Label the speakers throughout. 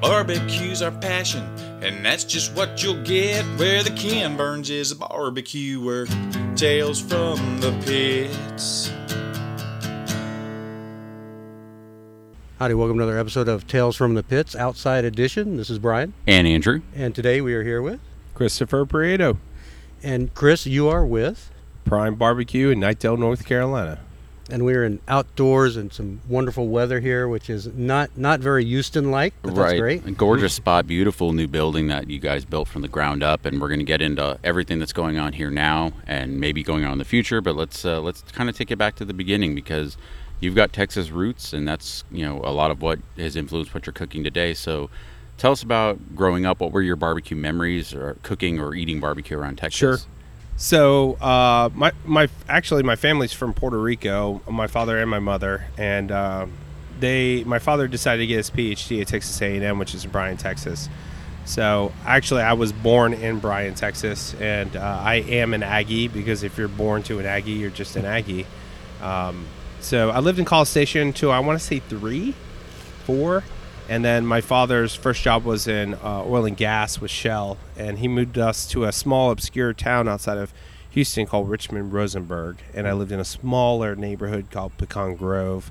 Speaker 1: Barbecue's our passion, and that's just what you'll get where the Ken Burns is a barbecuer. Tales from the pits.
Speaker 2: Howdy, welcome to another episode of Tales from the Pits Outside Edition. This is Brian,
Speaker 3: and Andrew.
Speaker 2: and today we are here with.
Speaker 4: Christopher Prieto,
Speaker 2: And Chris, you are with.
Speaker 4: Prime Barbecue in Knightdale, North Carolina.
Speaker 2: And we are in outdoors and some wonderful weather here, which is not not very Houston like, but that's
Speaker 3: right,
Speaker 2: great.
Speaker 3: A gorgeous spot, beautiful new building that you guys built from the ground up, and we're going to get into everything that's going on here now, and maybe going on in the future. But let's uh, let's kind of take it back to the beginning because you've got Texas roots, and that's you know a lot of what has influenced what you're cooking today. So. Tell us about growing up. What were your barbecue memories, or cooking or eating barbecue around Texas?
Speaker 4: Sure. So, uh, my my actually my family's from Puerto Rico. My father and my mother, and uh, they my father decided to get his PhD at Texas A&M, which is in Bryan, Texas. So, actually, I was born in Bryan, Texas, and uh, I am an Aggie because if you're born to an Aggie, you're just an Aggie. Um, so, I lived in College Station till I want to say three, four, and then my father's first job was in uh, oil and gas with Shell, and he moved us to a small, obscure town outside of Houston called Richmond Rosenberg, and I lived in a smaller neighborhood called Pecan Grove.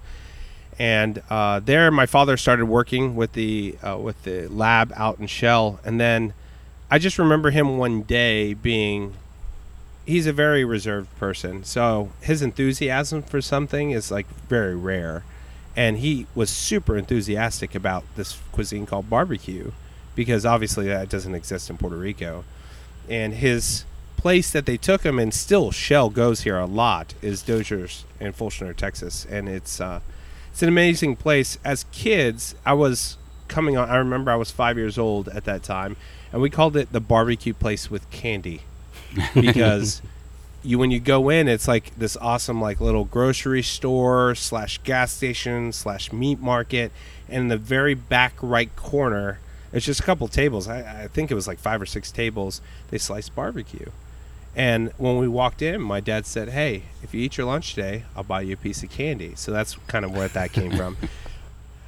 Speaker 4: And uh, there, my father started working with the uh, with the lab out in Shell, and then I just remember him one day being. He's a very reserved person, so his enthusiasm for something is like very rare and he was super enthusiastic about this cuisine called barbecue because obviously that doesn't exist in Puerto Rico. And his place that they took him and still Shell goes here a lot is Dozier's in Fulshear, Texas, and it's uh, it's an amazing place. As kids, I was coming on. I remember I was five years old at that time, and we called it the barbecue place with candy because you when you go in it's like this awesome like little grocery store slash gas station slash meat market. And in the very back right corner it's just a couple tables. I, I think it was like five or six tables. They sliced barbecue. And when we walked in my dad said hey if you eat your lunch today i'll buy you a piece of candy. So that's kind of where that came from.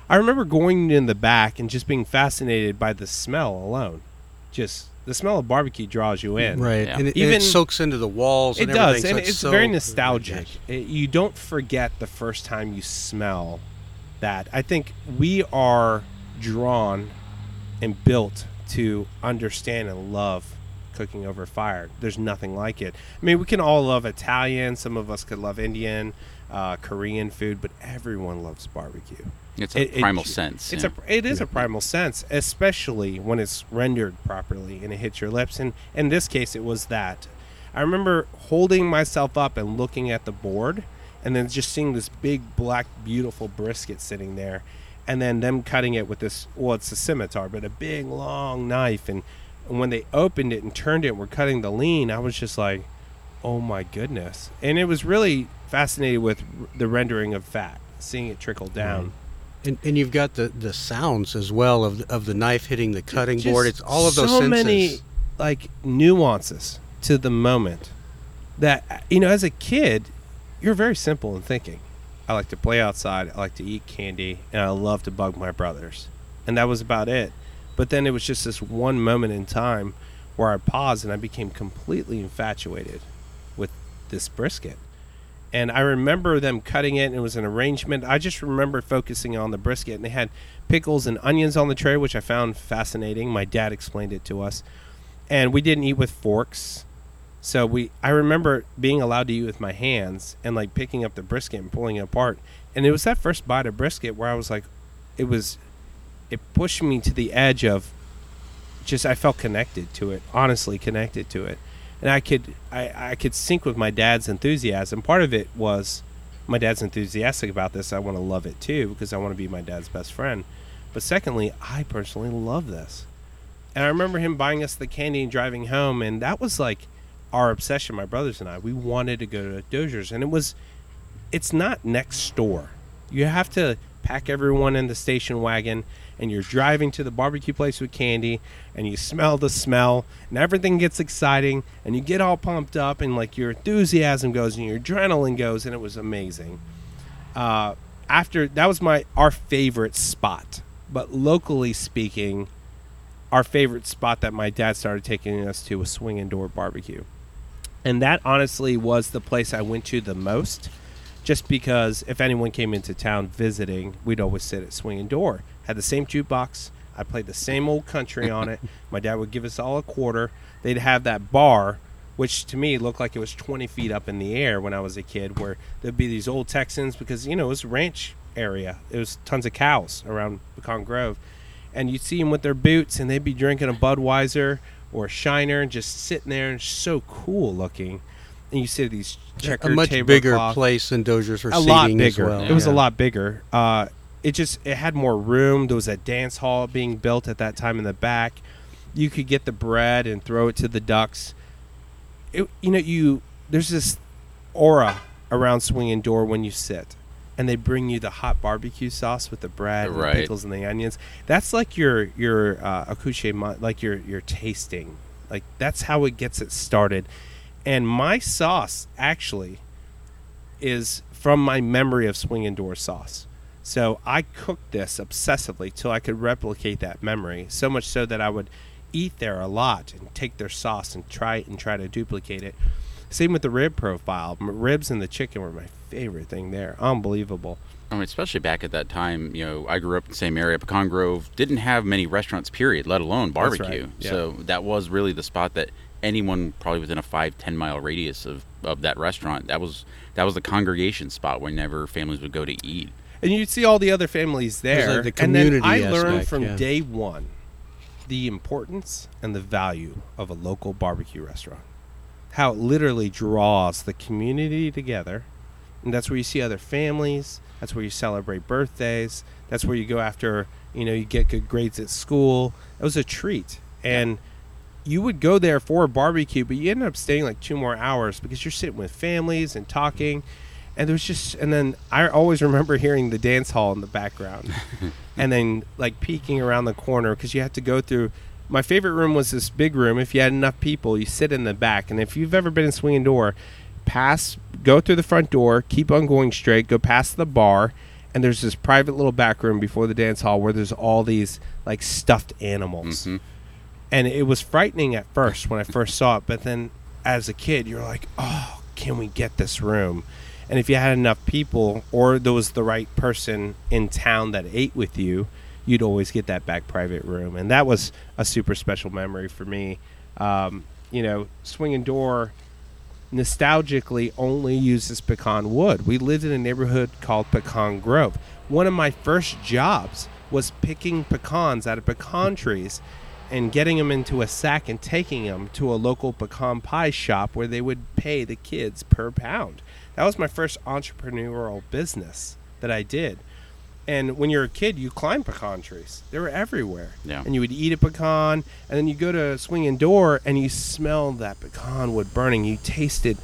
Speaker 4: I remember going in the back and just being fascinated by the smell alone. Just the smell of barbecue draws you in
Speaker 2: Right.
Speaker 3: Yeah.
Speaker 2: And, it, and
Speaker 4: Even-
Speaker 2: it soaks into the walls
Speaker 4: it
Speaker 2: and
Speaker 4: does,
Speaker 2: everything.
Speaker 4: and
Speaker 2: so
Speaker 4: it's
Speaker 2: so-
Speaker 4: very nostalgic. It- you don't forget the first time you smell that. I think we are drawn and built to understand and love cooking over fire. There's nothing like it. I mean, we can all love Italian. Some of us could love Indian, uh, Korean food, but everyone loves barbecue.
Speaker 3: It's a
Speaker 4: It- it-
Speaker 3: primal sense.
Speaker 4: It's
Speaker 3: yeah.
Speaker 4: a it is a primal sense, especially when it's rendered properly and it hits your lips. And in this case, it was that. I remember holding myself up and looking at the board, and then just seeing this big black beautiful brisket sitting there, and then them cutting it with this well, it's a scimitar, but a big long knife. And, and when they opened it and turned it, and were cutting the lean. I was just like, oh my goodness! And it was really fascinated with r- the rendering of fat, seeing it trickle down. Mm-hmm.
Speaker 2: And, and you've got the, the sounds as well of the, of the knife hitting the cutting
Speaker 4: Just
Speaker 2: board. It's all of those
Speaker 4: so
Speaker 2: senses.
Speaker 4: many like nuances to the moment that you know as a kid you're very simple in thinking. I like to play outside. I like to eat candy and i love to bug my brothers. And that was about it. But then it was just this one moment in time where i paused and i became completely infatuated with this brisket and I remember them cutting it, and it was an arrangement. I just remember focusing on the brisket, and they had pickles and onions on the tray, which I found fascinating. My dad explained it to us, and we didn't eat with forks. So we, I remember being allowed to eat with my hands and like picking up the brisket and pulling it apart. And it was that first bite of brisket where I was like, it was, it pushed me to the edge of, just I felt connected to it, honestly connected to it and I could I, I could sync with my dad's enthusiasm. Part of it was my dad's enthusiastic about this. I want to love it too because I want to be my dad's best friend. But secondly, I personally love this. And I remember him buying us the candy and driving home, and that was like our obsession, my brothers and I. We wanted to go to Dozier's, and it was it's not next door. You have to pack everyone in the station wagon and you're driving to the barbecue place with candy and you smell the smell and everything gets exciting and you get all pumped up and like your enthusiasm goes and your adrenaline goes and it was amazing. Uh, after that was my our favorite spot. But locally speaking, our favorite spot that my dad started taking us to was Swinging Door Barbecue. And that honestly was the place I went to the most, just because if anyone came into town visiting, we'd always sit at Swinging Door. Had the same jukebox. I played the same old country on it. My dad would give us all a quarter. They'd have that bar, which to me looked like it was 20 feet up in the air when I was a kid, where there'd be these old Texans because, you know, it was a ranch area. It was tons of cows around Pecan Grove. And you'd see them with their boots and they'd be drinking a Budweiser or a Shiner and just sitting there and so cool looking. And you see these checkered
Speaker 2: a much bigger
Speaker 4: tablecloth
Speaker 2: place than Dozier's for
Speaker 4: a
Speaker 2: seating
Speaker 4: lot
Speaker 2: as
Speaker 4: bigger.
Speaker 2: well.
Speaker 4: It was a lot bigger. Uh, it just it had more room. There was a dance hall being built at that time in the back. You could get the bread and throw it to the ducks. It, you know, you there's this aura around swinging door when you sit, and they bring you the hot barbecue sauce with the bread, and
Speaker 3: Right.
Speaker 4: the pickles, and the onions. That's like your your uh, accouchement, like your your tasting. Like that's how it gets it started. And my sauce actually is from my memory of swinging door sauce. So I cooked this obsessively till I could replicate that memory. So much so that I would eat there a lot and take their sauce and try it and try to duplicate it. Same with the rib profile. Ribs and the chicken were my favorite thing there. Unbelievable.
Speaker 3: I mean, especially back at that time, you know, I grew up in the same area. Pecan Grove didn't have many restaurants, period, let alone
Speaker 4: That's right,
Speaker 3: barbecue.
Speaker 4: yeah.
Speaker 3: So that was really the spot that anyone probably within a five, ten mile radius of, of that restaurant, that was that was the congregation spot whenever families would go to eat.
Speaker 4: And you'd see all the other families there.
Speaker 2: like the
Speaker 4: and then
Speaker 2: community
Speaker 4: I learned from
Speaker 2: yeah.
Speaker 4: day one the importance and the value of a local barbecue restaurant. How it literally draws the community together. And that's where you see other families. That's where you celebrate birthdays. That's where you go after, you know, you get good grades at school. It was a treat. And you would go there for a barbecue, but you ended up staying like two more hours because you're sitting with families and talking. And there was just, and then I always remember hearing the dance hall in the background, and then like peeking around the corner because you had to go through. My favorite room was this big room. If you had enough people, you sit in the back. And if you've ever been in swinging door, pass, go through the front door, keep on going straight, go past the bar, and there's this private little back room before the dance hall where there's all these like stuffed animals
Speaker 3: Mhm.
Speaker 4: And it was frightening at first when I first saw it. But then, as a kid, you're like, "Oh, can we get this room?" And if you had enough people, or there was the right person in town that ate with you, you'd always get that back private room, and that was a super special memory for me. Um, you know, swinging door nostalgically only uses pecan wood. We lived in a neighborhood called Pecan Grove. One of my first jobs was picking pecans out of pecan trees and getting them into a sack and taking them to a local pecan pie shop where they would pay the kids per pound. That was my first entrepreneurial business that I did. And when you're a kid, you climb pecan trees. They were everywhere.
Speaker 3: Yeah.
Speaker 4: And you would eat a pecan, and then you go to a swinging door, and you smell that pecan wood burning. You taste it.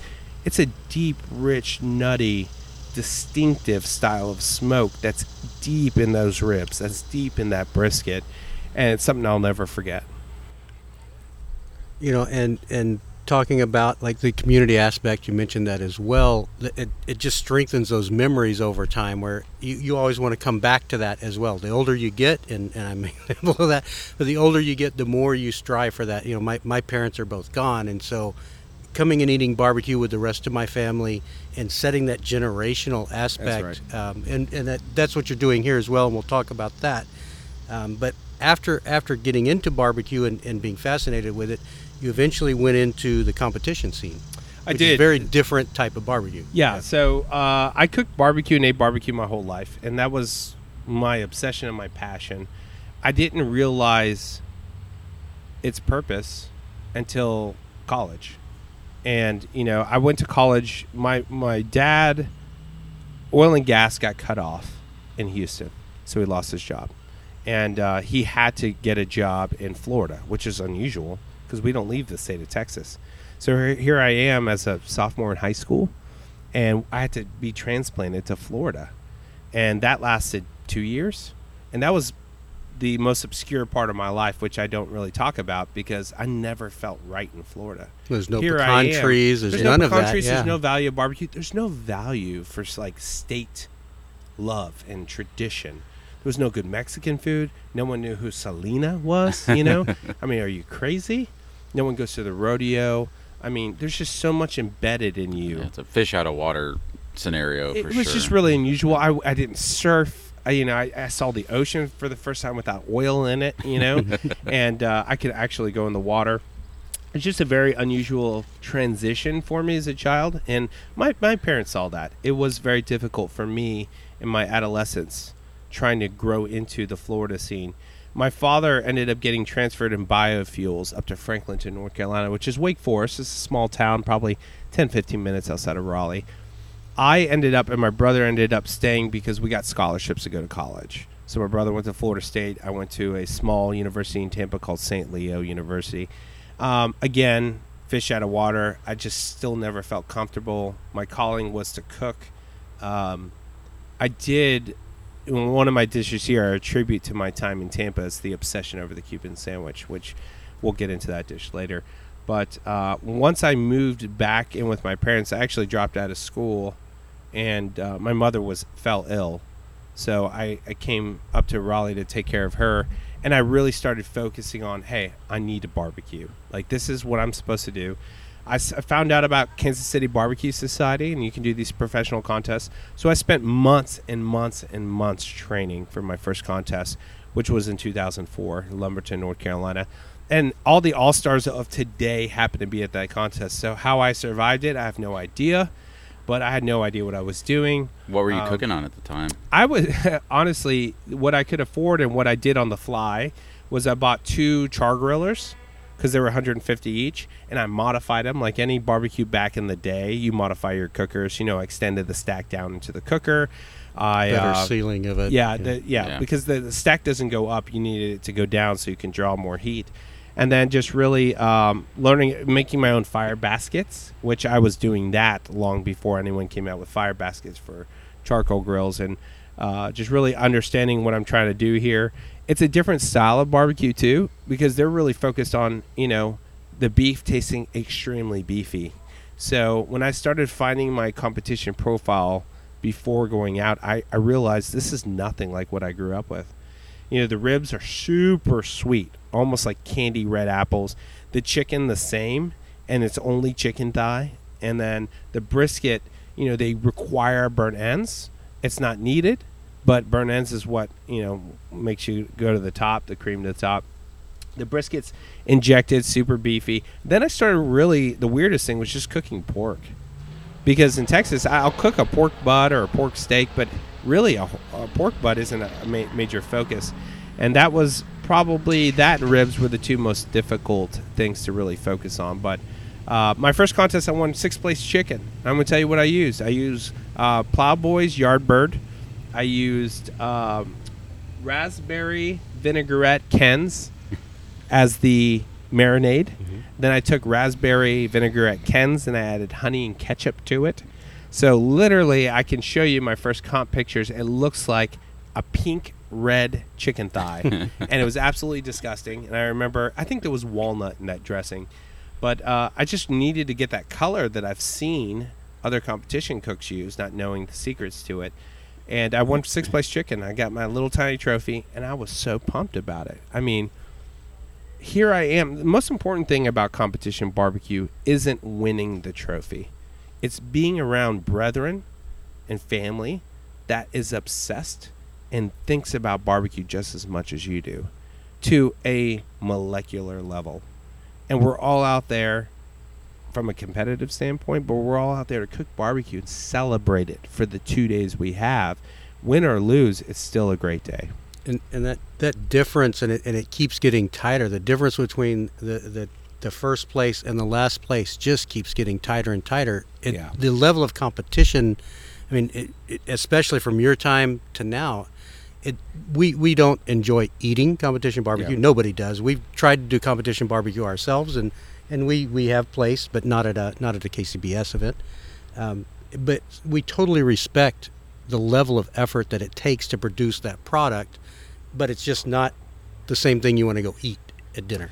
Speaker 4: It's a deep, rich, nutty, distinctive style of smoke that's deep in those ribs. That's deep in that brisket, and it's something I'll never forget.
Speaker 2: you know and and talking about like the community aspect you mentioned that as well it, it just strengthens those memories over time where you, you always want to come back to that as well. The older you get and, and i'm example of that but the older you get the more you strive for that. You know my, my parents are both gone and so coming and eating barbecue with the rest of my family and setting that generational aspect um, and, and that, that's what you're doing here as well and we'll talk about that. Um, but after after getting into barbecue and, and being fascinated with it, you eventually went into the competition scene.
Speaker 4: I did.
Speaker 2: a very different type of barbecue.
Speaker 4: Yeah, so uh, I cooked barbecue and ate barbecue my whole life, and that was my obsession and my passion. I didn't realize its purpose until college, and you know, I went to college. My my dad, oil and gas got cut off in Houston, so he lost his job, and uh, he had to get a job in Florida, which is unusual because we don't leave the state of Texas. So here- I am as a sophomore in high school, and I had to be transplanted to Florida, and that lasted two years, and that was the most obscure part of my life, which I don't really talk about because I never felt right in Florida.
Speaker 2: There's no
Speaker 4: Here
Speaker 2: pecan trees. There's,
Speaker 4: There's
Speaker 2: none
Speaker 4: no
Speaker 2: of
Speaker 4: pecan
Speaker 2: that.
Speaker 4: trees.
Speaker 2: yeah.
Speaker 4: There's no value of barbecue. There's no value for like state love and tradition. Was no good Mexican food. No one knew who Selena was. You know, I mean, are you crazy? No one goes to the rodeo. I mean, there's just so much embedded in you.
Speaker 3: Yeah, it's a fish out of water scenario for sure.
Speaker 4: it was
Speaker 3: sure.
Speaker 4: just really unusual. I, I didn't surf. I, you know, I, I saw the ocean for the first time without oil in it. You know, and uh, I could actually go in the water. It's just a very unusual transition for me as a child, and my my parents saw that. It was very difficult for me in my adolescence trying to grow into the Florida scene. My father ended up getting transferred in biofuels up to Franklinton, North Carolina, which is Wake Forest. It's a small town, probably 10, 15 minutes outside of Raleigh. I ended up and my brother ended up staying because we got scholarships to go to college. So my brother went to Florida State. I went to a small university in Tampa called St. Leo University. Um, again, fish out of water. I just still never felt comfortable. My calling was to cook. Um, I did one of my dishes here. I attribute to my time in Tampa is the obsession over the Cuban sandwich, which we'll get into that dish later. But uh, once I moved back in with my parents, I actually dropped out of school, and uh, my mother was fell ill, so I, I came up to Raleigh to take care of her, and I really started focusing on, hey, I need to barbecue. Like this is what I'm supposed to do. I, found out about Kansas City Barbecue Society, and you can do these professional contests. So I spent months and months and months training for my first contest, which was in 2004 in Lumberton, North Carolina. And all the all stars of today happened to be at that contest. So how I survived it, I have no idea. But I had no idea what I was doing.
Speaker 3: what were you
Speaker 4: um,
Speaker 3: cooking on at the time?
Speaker 4: I was honestly, what I could afford and what I did on the fly was I bought two char grillers because they were 150 each, and I modified them like any barbecue back in the day. You modify your cookers, you know, extended the stack down into the cooker. I
Speaker 2: Better
Speaker 4: uh,
Speaker 2: sealing of it.
Speaker 4: yeah, the, yeah,
Speaker 3: Yeah.
Speaker 4: because the, the stack doesn't go up. You need it to go down so you can draw more heat. And then just really um, learning, making my own fire baskets, which I was doing that long before anyone came out with fire baskets for charcoal grills, and uh, just really understanding what I'm trying to do here. It's a different style of barbecue too, because they're really focused on you know the beef tasting extremely beefy. So when I started finding my competition profile before going out, I, I realized this is nothing like what I grew up with. You know, the ribs are super sweet, almost like candy red apples. The chicken, the same, and it's only chicken thigh. And then the brisket, you know, they require burnt ends. It's not needed, but burnt ends is what, you know, makes you go to the top, the cream to the top. The brisket's injected, super beefy. Then I started really, the weirdest thing was just cooking pork because in Texas I'll cook a pork butt or a pork steak, but really a, a pork butt isn't a ma- major focus, and that was probably that and ribs were the two most difficult things to really focus on. But uh, my first contest, I won sixth place chicken. I'm gonna tell you what I used. I used uh, Plowboys Yardbird. I used um, raspberry vinaigrette Ken's as the marinade. Then I took raspberry vinaigrette Ken's and I added honey and ketchup to it. So literally, I can show you my first comp pictures. It looks like a pink red chicken thigh, and it was absolutely disgusting. And I remember, I think there was walnut in that dressing, but uh, I just needed to get that color that I've seen other competition cooks use, not knowing the secrets to it. And I won sixth place chicken. I got my little tiny trophy, and I was so pumped about it. I mean, here I am. The most important thing about competition barbecue isn't winning the trophy. It's being around brethren and family that is obsessed and thinks about barbecue just as much as you do to a molecular level. And we're all out there from a competitive standpoint, but we're all out there to cook barbecue and celebrate it for the two days we have. Win or lose, it's still a great day.
Speaker 2: and, and that that difference and it, and it keeps getting tighter the difference between the, the the first place and the last place just keeps getting tighter and tighter it,
Speaker 4: Yeah.
Speaker 2: the level of competition i mean it, it, especially from your time to now it we we don't enjoy eating competition barbecue
Speaker 4: Yeah.
Speaker 2: nobody does we've tried to do competition barbecue ourselves and and we we have placed but not at a not at a kcbs event um, but we totally respect the level of effort that it takes to produce that product but it's just not the same thing you want to go eat at dinner.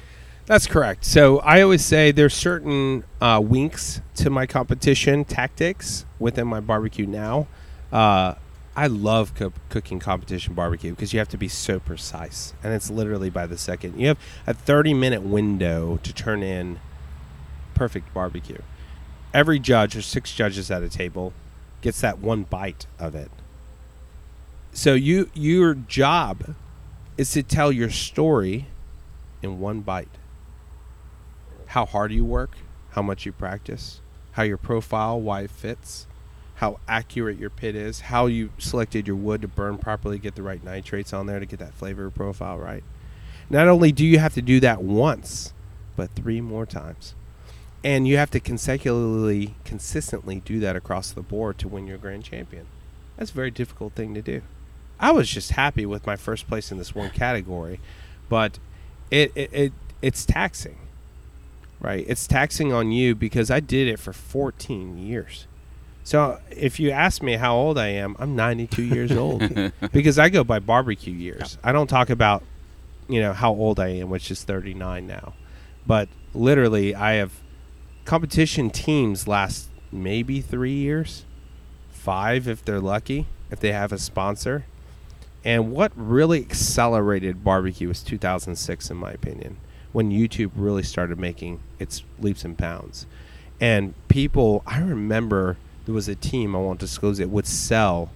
Speaker 4: That's correct. So I always say there's certain uh, winks to my competition tactics within my barbecue now. Uh, I love co- cooking competition barbecue because you have to be so precise, and it's literally by the second. You have a 30 minute window to turn in perfect barbecue. Every judge, or six judges at a table, gets that one bite of it. So you your job is to tell your story in one bite. How hard you work, how much you practice, how your profile, why it fits, how accurate your pit is, how you selected your wood to burn properly, get the right nitrates on there to get that flavor profile right. Not only do you have to do that once, but three more times. And you have to consecutively, consistently do that across the board to win your grand champion. That's a very difficult thing to do. I was just happy with my first place in this one category, but it, it, it it's taxing, right? It's taxing on you because I did it for 14 years. So if you ask me how old I am, I'm 92 years old because I go by barbecue years. I don't talk about, you know, how old I am, which is 39 now. But literally, I have competition teams last maybe three years, five if they're lucky, if they have a sponsor. And what really accelerated barbecue was 2006, in my opinion, when YouTube really started making its leaps and bounds. And people, I remember there was a team, I won't disclose it, would sell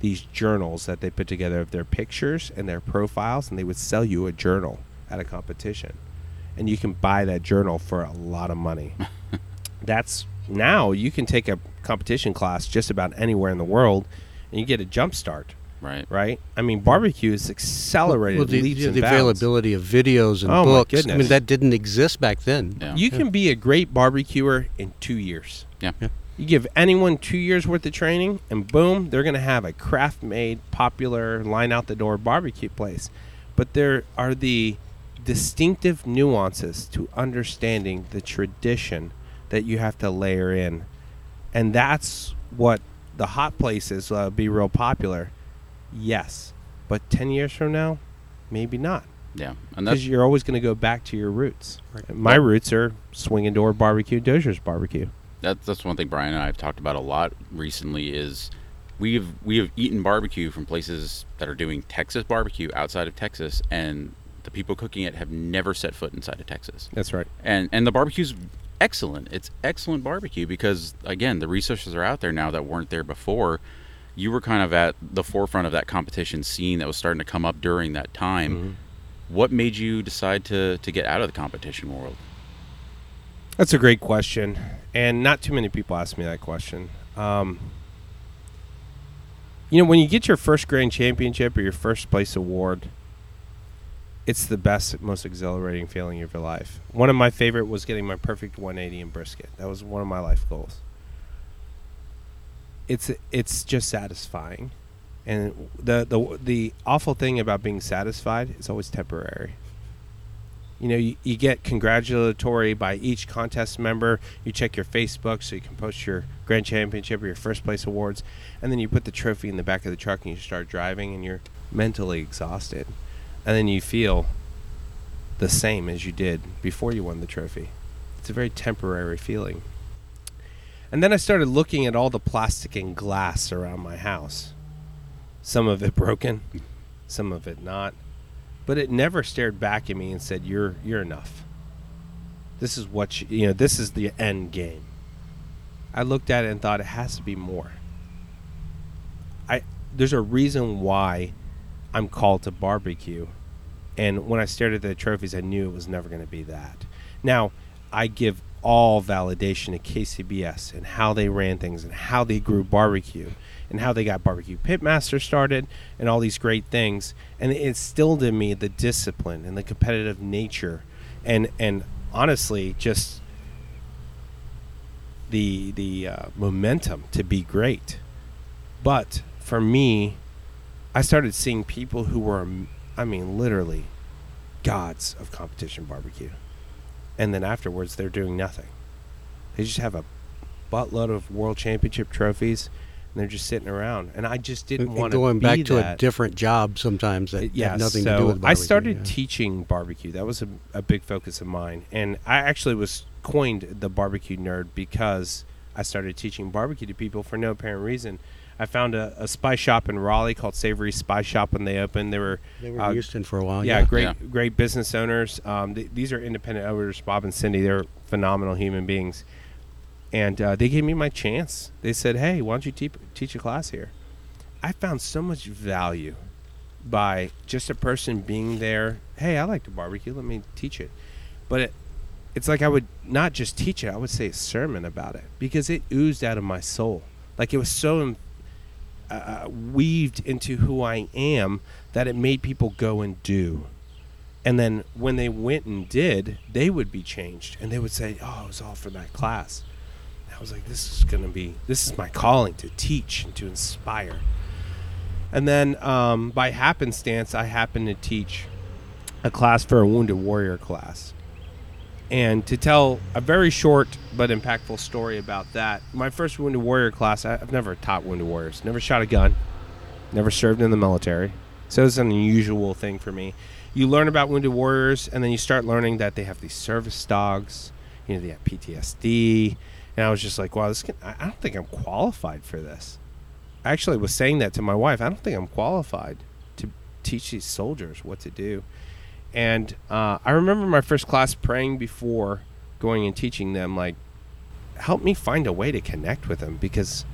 Speaker 4: these journals that they put together of their pictures and their profiles, and they would sell you a journal at a competition. And you can buy that journal for a lot of money. That's now you can take a competition class just about anywhere in the world and you get a jump start
Speaker 3: Right.
Speaker 4: right? I mean, barbecue is accelerated
Speaker 2: well, the,
Speaker 4: leaps
Speaker 2: the,
Speaker 4: and
Speaker 2: the availability of videos and
Speaker 4: Oh, my
Speaker 2: books. I mean, that didn't exist back then.
Speaker 3: Yeah.
Speaker 4: You can be a great barbecuer in two years.
Speaker 3: Yeah.
Speaker 2: Yeah.
Speaker 4: You give anyone two years worth of training, and boom, they're going to have a craft-made, popular, line out the door barbecue place. But there are the distinctive nuances to understanding the tradition that you have to layer in, and that's what the hot places uh, be real popular. Yes, but ten years from now, maybe not
Speaker 3: Yeah.
Speaker 4: Because you're always going to go back to your roots.
Speaker 2: Right.
Speaker 4: My roots are swinging door barbecue, Dozier's barbecue.
Speaker 3: That's that's one thing Brian and I have talked about a lot recently is we have we have eaten barbecue from places that are doing Texas barbecue outside of Texas and the people cooking it have never set foot inside of Texas.
Speaker 4: That's right.
Speaker 3: And and the barbecue's excellent. It's excellent barbecue because again, the resources are out there now that weren't there before. You were kind of at the forefront of that competition scene that was starting to come up during that time.
Speaker 4: Mm-hmm.
Speaker 3: What made you decide to to get out of the competition world?
Speaker 4: That's a great question, and not too many people ask me that question. Um, you know, when you get your first grand championship or your first place award, it's the best, most exhilarating feeling of your life. One of my favorite was getting my perfect 180 in brisket. That was one of my life goals. It's it's just satisfying, and the the the awful thing about being satisfied is always temporary you know you, you get congratulatory by each contest member. You check your facebook so you can post your grand championship or your first place awards. And then you put the trophy in the back of the truck and you start driving and you're mentally exhausted. And then you feel the same as you did before you won the trophy. It's a very temporary feeling. And then i started looking at all the plastic and glass around my house. Some of it broken some of it not but it never stared back at me and said you're you're enough. This is what you, you know this is the end game. I looked at it and thought it has to be more. I there's a reason why i'm called to barbecue and when i stared at the trophies i knew it was never going to be that. Now i give all validation to kcbs and how they ran things and how they grew barbecue and how they got barbecue pitmaster started and all these great things. And it instilled in me the discipline and the competitive nature and and honestly just the the uh, momentum to be great. But for me i started seeing people who were i mean literally gods of competition barbecue and then afterwards they're doing nothing they just have a buttload of world championship trophies and they're just sitting around and i just didn't want to
Speaker 2: going
Speaker 4: be
Speaker 2: back to
Speaker 4: that.
Speaker 2: a different job sometimes that
Speaker 4: yeah,
Speaker 2: had nothing
Speaker 4: so
Speaker 2: to do with
Speaker 4: I started
Speaker 2: yeah.
Speaker 4: teaching barbecue. That was a, a big focus of mine, and I actually was coined the barbecue nerd because I started teaching barbecue to people for no apparent reason. I found a, a spice shop in Raleigh called Savory Spice Shop when they opened. They were
Speaker 2: They were
Speaker 4: uh,
Speaker 2: in Houston for a while.
Speaker 4: yeah,
Speaker 2: Yeah.
Speaker 4: great,
Speaker 3: Yeah.
Speaker 4: great business owners. Um, th- these are independent owners, Bob and Cindy. They're phenomenal human beings, and uh, they gave me my chance. They said, "Hey, why don't you te- teach a class here?" I found so much value by just a person being there. Hey, I like to barbecue. Let me teach it. But it, it's like I would not just teach it. I would say a sermon about it because it oozed out of my soul. Like it was so uh, weaved into who I am that it made people go and do. And then when they went and did, they would be changed and they would say, Oh, it was all for that class. And I was like, This is going to be, this is my calling to teach and to inspire. And then um, by happenstance, I happened to teach a class for a Wounded Warrior class. And to tell a very short but impactful story about that, my first Wounded Warrior class, I- I've never taught Wounded Warriors, never shot a gun, never served in the military. So it's an unusual thing for me. You learn about Wounded Warriors, and then you start learning that they have these service dogs, you know, they have PTSD. And I was just like, wow, this can, I I don't think I'm qualified for this. I actually was saying that to my wife. I don't think I'm qualified to teach these soldiers what to do. And uh, I remember my first class praying before going and teaching them, like, help me find a way to connect with them because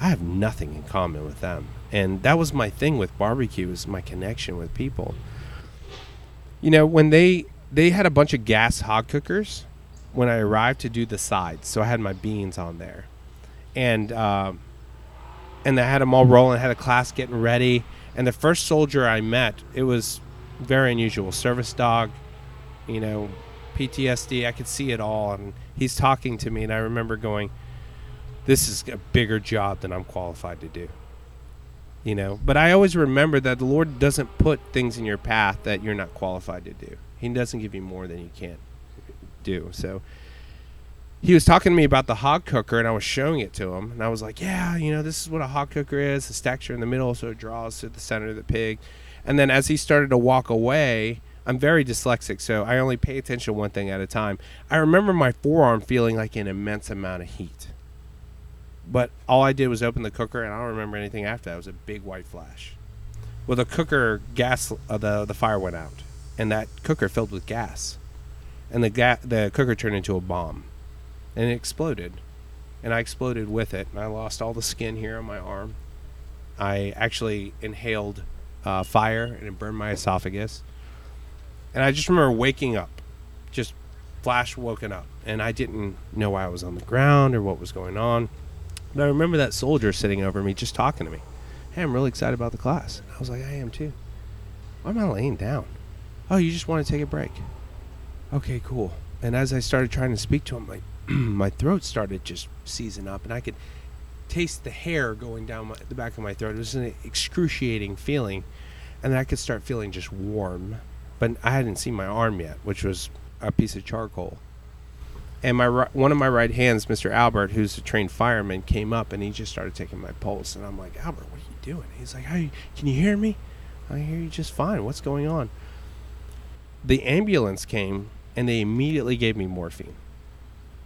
Speaker 4: I have nothing in common with them. And that was my thing with barbecue is my connection with people. You know, when they they had a bunch of gas hog cookers when I arrived to do the sides, so I had my beans on there, and um, and I had them all rolling. I had a class getting ready, and the first soldier I met, it was very unusual. Service dog, you know, PTSD. I could see it all, and he's talking to me, and I remember going, "This is a bigger job than I'm qualified to do." You know, but I always remember that the Lord doesn't put things in your path that you're not qualified to do. He doesn't give you more than you can't do. So he was talking to me about the hog cooker and I was showing it to him and I was like, "Yeah, you know, this is what a hog cooker is. The stacks are in the middle so it draws to the center of the pig." And then as he started to walk away, I'm very dyslexic, so I only pay attention one thing at a time. I remember my forearm feeling like an immense amount of heat. But all I did was open the cooker and I don't remember anything after that. It was a big white flash. Well, the cooker gas uh, the the fire went out and that cooker filled with gas. And the ga- the cooker turned into a bomb and it exploded. And I exploded with it, and I lost all the skin here on my arm. I actually inhaled uh, fire, and it burned my esophagus. And I just remember waking up, just flash woken up, and I didn't know why I was on the ground or what was going on. But I remember that soldier sitting over me, just talking to me. Hey, I'm really excited about the class. I was like, I am too. Why am I laying down? Oh, you just want to take a break. Okay, cool. And as I started trying to speak to him, like my throat started just seizing up, and I could taste the hair going down my, the back of my throat. It was an excruciating feeling, and I could start feeling just warm. But I hadn't seen my arm yet, which was a piece of charcoal. And my one of my right hands, Mr. Albert, who's a trained fireman, came up and he just started taking my pulse. And I'm like, Albert, what are you doing? He's like, Hey, can you hear me? I hear you just fine. What's going on? The ambulance came and they immediately gave me morphine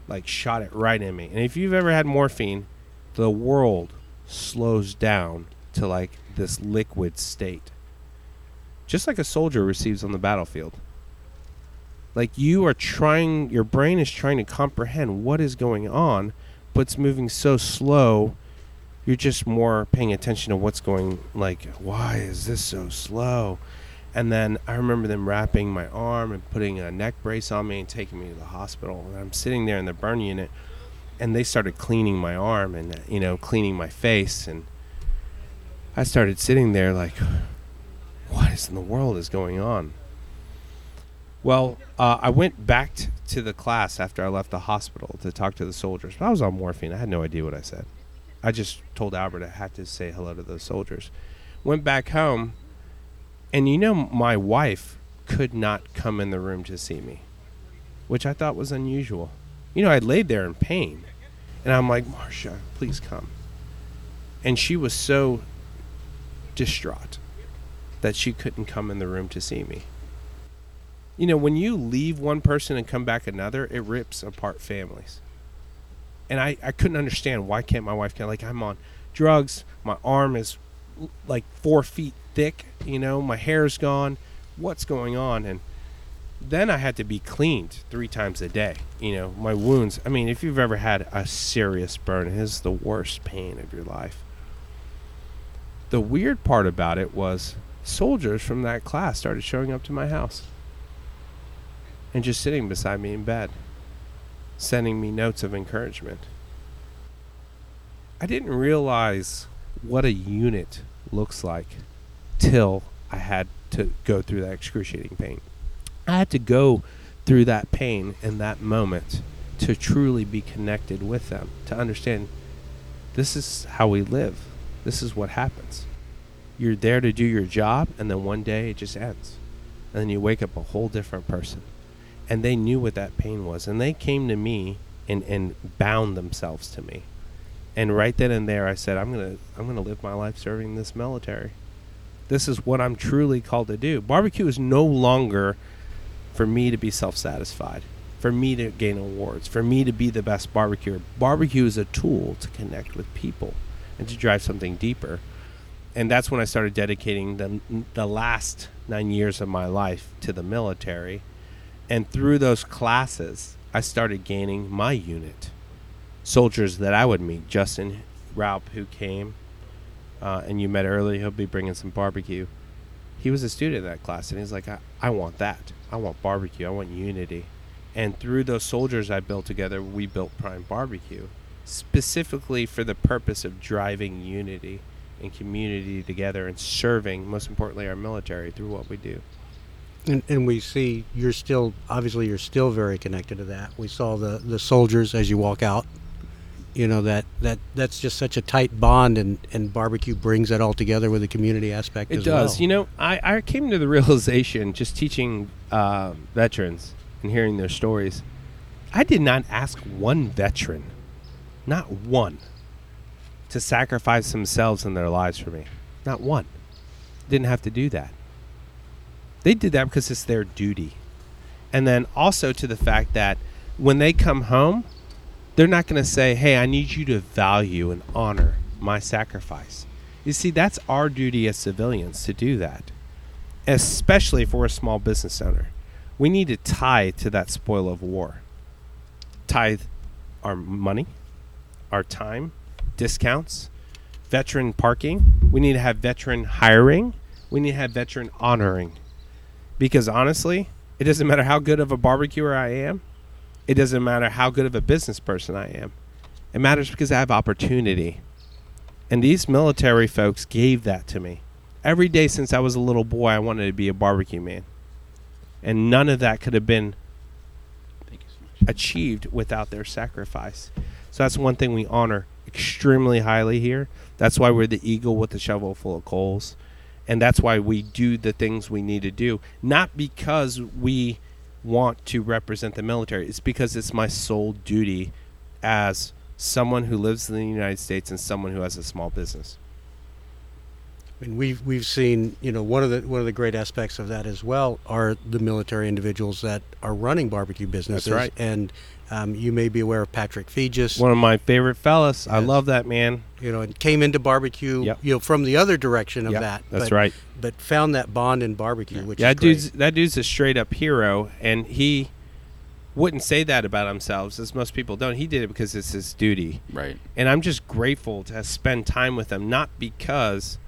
Speaker 4: like shot it right in me. And if you've ever had morphine, the world slows down to like this liquid state. Just like a soldier receives on the battlefield. Like you are trying your brain is trying to comprehend what is going on, but it's moving so slow. You're just more paying attention to what's going like why is this so slow? And then I remember them wrapping my arm and putting a neck brace on me and taking me to the hospital. And I'm sitting there in the burn unit, and they started cleaning my arm and you know cleaning my face. And I started sitting there like, what is in the world is going on? Well, uh, I went back t- to the class after I left the hospital to talk to the soldiers. But I was on morphine. I had no idea what I said. I just told Albert I had to say hello to those soldiers. Went back home and you know, my wife could not come in the room to see me, which I thought was unusual. You know, I laid there in pain, and I'm like, Marcia, please come. And she was so distraught that she couldn't come in the room to see me. You know, when you leave one person and come back another, it rips apart families. And I, I couldn't understand why can't my wife come? Like, I'm on drugs. My arm is like four feet thick. You know, my hair's gone. What's going on? And then I had to be cleaned three times a day. You know, my wounds. I mean, if you've ever had a serious burn, it is the worst pain of your life. The weird part about it was soldiers from that class started showing up to my house and just sitting beside me in bed, sending me notes of encouragement. I didn't realize what a unit looks like till I had to go through that excruciating pain. I had to go through that pain in that moment to truly be connected with them, to understand this is how we live. This is what happens. You're there to do your job, and then one day it just ends. And then you wake up a whole different person. And they knew what that pain was. And they came to me and, and bound themselves to me. And right then and there I said, I'm gonna I'm gonna live my life serving this military. This is what I'm truly called to do. Barbecue is no longer for me to be self satisfied, for me to gain awards, for me to be the best barbecuer. Barbecue is a tool to connect with people and to drive something deeper. And that's when I started dedicating the, the last nine years of my life to the military. And through those classes, I started gaining my unit. Soldiers that I would meet, Justin Raup, who came, uh, and you met earlier, he'll be bringing some barbecue he was a student in that class and he's like I, I want that i want barbecue i want unity and through those soldiers i built together we built prime barbecue specifically for the purpose of driving unity and community together and serving most importantly our military through what we do
Speaker 2: And, and we see you're still obviously you're still very connected to that. We saw the the soldiers as you walk out. You know that that that's just such a tight bond, and and barbecue brings that all together with the community aspect.
Speaker 4: It does.
Speaker 2: well.
Speaker 4: You know, I, I came to the realization just teaching uh, veterans and hearing their stories. I did not ask one veteran, not one, to sacrifice themselves and their lives for me. Not one. Didn't have to do that. They did that because it's their duty. And then also to the fact that when they come home, they're not going to say, hey, I need you to value and honor my sacrifice. You see, that's our duty as civilians to do that, especially if we're a small business owner. We need to tie to that spoil of war. Tithe our money, our time, discounts, veteran parking. We need to have veteran hiring. We need to have veteran honoring. Because honestly, it doesn't matter how good of a barbecuer I am, it doesn't matter how good of a business person I am. It matters because I have opportunity. And these military folks gave that to me. Every day since I was a little boy, I wanted to be a barbecue man. And none of that could have been achieved without their sacrifice. So that's one thing we honor extremely highly here. That's why we're the eagle with the shovel full of coals. And that's why we do the things we need to do. Not because we want to represent the military, it's because it's my sole duty as someone who lives in the United States and someone who has a small business.
Speaker 2: And we've we've seen, you know, one of the one of the great aspects of that as well are the military individuals that are running barbecue businesses.
Speaker 4: right.
Speaker 2: And um, you may be aware of Patrick Feges,
Speaker 4: One of my favorite fellas. I love that man.
Speaker 2: you know, and came into barbecue,
Speaker 4: Yep.
Speaker 2: you know, from the other direction of
Speaker 4: Yep,
Speaker 2: that.
Speaker 4: that's
Speaker 2: but,
Speaker 4: right.
Speaker 2: But found that bond in barbecue, which
Speaker 4: that
Speaker 2: is great.
Speaker 4: dude's that dude's a straight up hero, and he wouldn't say that about himself, as most people don't. He did it because it's his duty,
Speaker 3: Right.
Speaker 4: and I'm just grateful to spend time with him, not because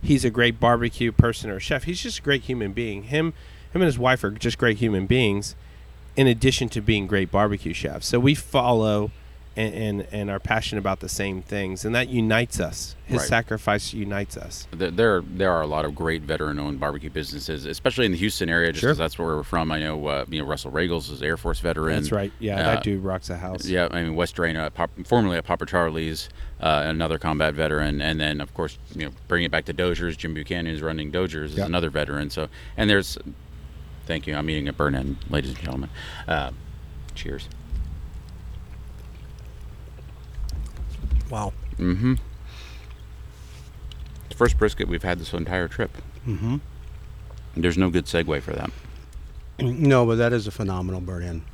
Speaker 4: he's a great barbecue person or chef. He's just a great human being. Him, him and his wife are just great human beings, in addition to being great barbecue chefs. So we follow. And, and, and are passionate about the same things, and that unites us. His
Speaker 3: Right.
Speaker 4: sacrifice unites us.
Speaker 3: There, there, there are a lot of great veteran-owned barbecue businesses, especially in the Houston area, just
Speaker 4: Sure.
Speaker 3: because that's where we're from. I know, uh, you know, Russell Roegels is Air Force veteran.
Speaker 4: That's right. Yeah,
Speaker 3: Uh,
Speaker 4: that dude rocks a house.
Speaker 3: Yeah, I mean Wes Jurena, uh, Pop, formerly at Pappa Charlie's, uh, another combat veteran, and then of course you know bring it back to Dozier's. Jim Buchanan is running Dozier's, is
Speaker 4: Yeah.
Speaker 3: another veteran. So and there's, thank you. I'm eating a burn end, ladies and gentlemen. Uh, cheers.
Speaker 2: wow.
Speaker 3: Mm-hmm. It's the first brisket we've had this entire trip.
Speaker 2: Mm-hmm.
Speaker 3: There's no good segue for that.
Speaker 2: No, but that is a phenomenal burn in.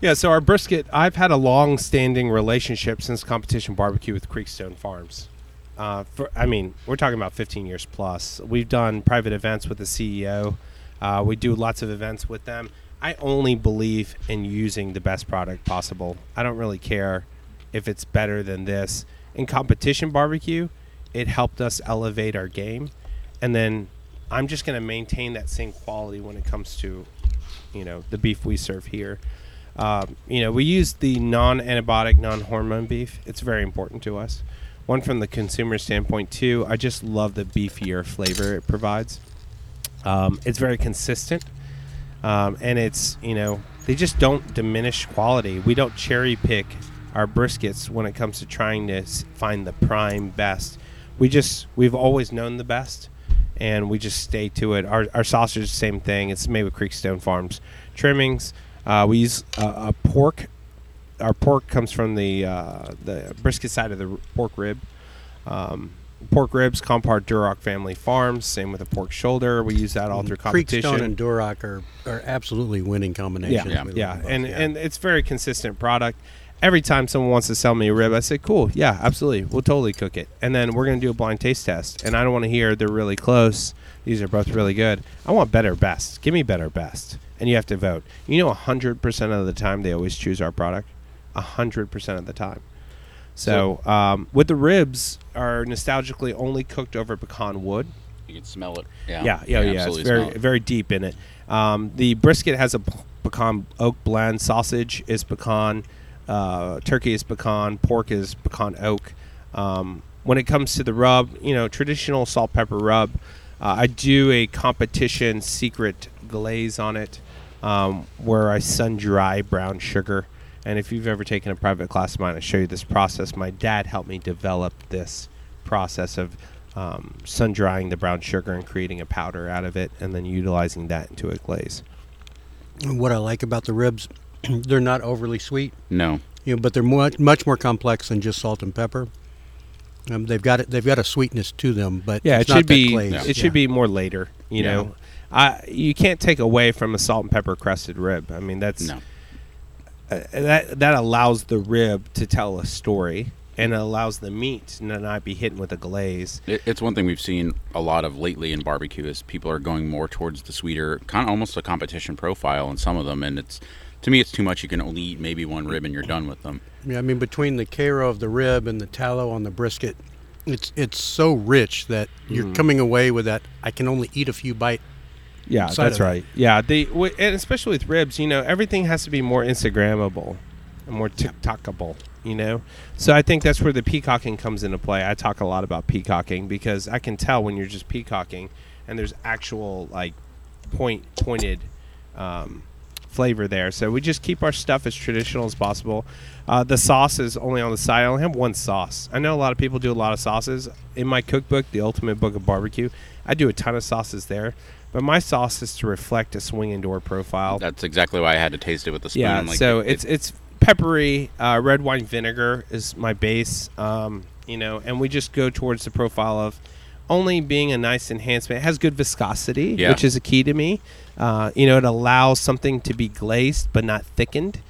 Speaker 4: Yeah, so our brisket, I've had a long standing relationship since Competition Barbecue with Creekstone Farms. Uh, for I mean, we're talking about 15 years plus. We've done private events with the CEO. Uh, we do lots of events with them. I only believe in using the best product possible. I don't really care if it's better than this. In competition barbecue, it helped us elevate our game, and then I'm just going to maintain that same quality when it comes to, you know, the beef we serve here. Um, you know, we use the non-antibiotic, non-hormone beef. It's very important to us. One from the consumer standpoint too. I just love the beefier flavor it provides. Um, it's very consistent, um, and it's you know they just don't diminish quality. We don't cherry pick our briskets when it comes to trying to find the prime best. We just we've always known the best, and we just stay to it. Our our sausage, same thing. It's made with Creekstone Farms trimmings. Uh, we use uh, a pork. Our pork comes from the uh, the brisket side of the pork rib. Um, pork ribs, Compart Duroc Family Farms. Same with the pork shoulder. We use that all mm-hmm. through competition.
Speaker 2: Creekstone and Duroc are, are absolutely winning combinations.
Speaker 4: Yeah,
Speaker 3: Yeah.
Speaker 4: Yeah, and
Speaker 2: yeah.
Speaker 4: and it's very consistent product. Every time someone wants to sell me a rib, I say, "Cool, yeah, absolutely, we'll totally cook it." And then we're gonna do a blind taste test. And I don't want to hear they're really close. These are both really good. I want better, best. Give me better, best. And you have to vote. You know, hundred percent of the time they always choose our product. hundred percent of the time. So, um, with the ribs, are nostalgically only cooked over pecan wood.
Speaker 3: You can smell it. Yeah.
Speaker 4: Yeah, yeah,
Speaker 3: You
Speaker 4: yeah. It's very,
Speaker 3: it.
Speaker 4: very deep in it. Um, the brisket has a pecan oak blend. Sausage is pecan. Uh, turkey is pecan. Pork is pecan oak. Um, when it comes to the rub, you know, traditional salt pepper rub. Uh, I do a competition secret glaze on it, um, where I sun dry brown sugar. And if you've ever taken a private class of mine, I show you this process. My dad helped me develop this process of um, sun drying the brown sugar and creating a powder out of it, and then utilizing that into a glaze.
Speaker 2: what I like about the ribs, they're not overly sweet,
Speaker 3: No.
Speaker 2: you know, but they're much much more complex than just salt and pepper. Um, they've got it. They've got a sweetness to them, but
Speaker 4: Yeah,
Speaker 2: it's
Speaker 4: it
Speaker 2: not
Speaker 4: should
Speaker 2: that
Speaker 4: be.
Speaker 2: glaze.
Speaker 4: It
Speaker 2: Yeah.
Speaker 4: should be more later. You
Speaker 3: Yeah.
Speaker 4: know, I you can't take away from a salt and pepper crusted rib. I mean, that's
Speaker 3: No.
Speaker 4: Uh, that that allows the rib to tell a story, and it allows the meat to not be hidden with a glaze.
Speaker 3: It, it's one thing we've seen a lot of lately in barbecue is people are going more towards the sweeter, kind of almost a competition profile in some of them, and it's to me it's too much. You can only eat maybe one rib and you're done with them.
Speaker 2: Yeah, I mean between the Cairo of the rib and the tallow on the brisket, it's it's so rich that you're
Speaker 4: Mm.
Speaker 2: coming away with that. I can only eat a few bite.
Speaker 4: Yeah, that's right. Yeah, they w- and especially with ribs, you know, everything has to be more Instagrammable and more TikTokable. You know, so I think that's where the peacocking comes into play. I talk a lot about peacocking because I can tell when you're just peacocking and there's actual like point pointed um, flavor there. So we just keep our stuff as traditional as possible. Uh, the sauce is only on the side. I only have one sauce. I know a lot of people do a lot of sauces. In my cookbook, The Ultimate Book of Barbecue, I do a ton of sauces there. But my sauce is to reflect a Swinging Door profile.
Speaker 3: That's exactly why I had to taste it with the spoon.
Speaker 4: Yeah,
Speaker 3: like
Speaker 4: so
Speaker 3: it-
Speaker 4: it's it's peppery. Uh, red wine vinegar is my base. Um, you know, and we just go towards the profile of only being a nice enhancement. It has good viscosity,
Speaker 3: Yeah.
Speaker 4: which is a key to me. Uh, you know, it allows something to be glazed but not thickened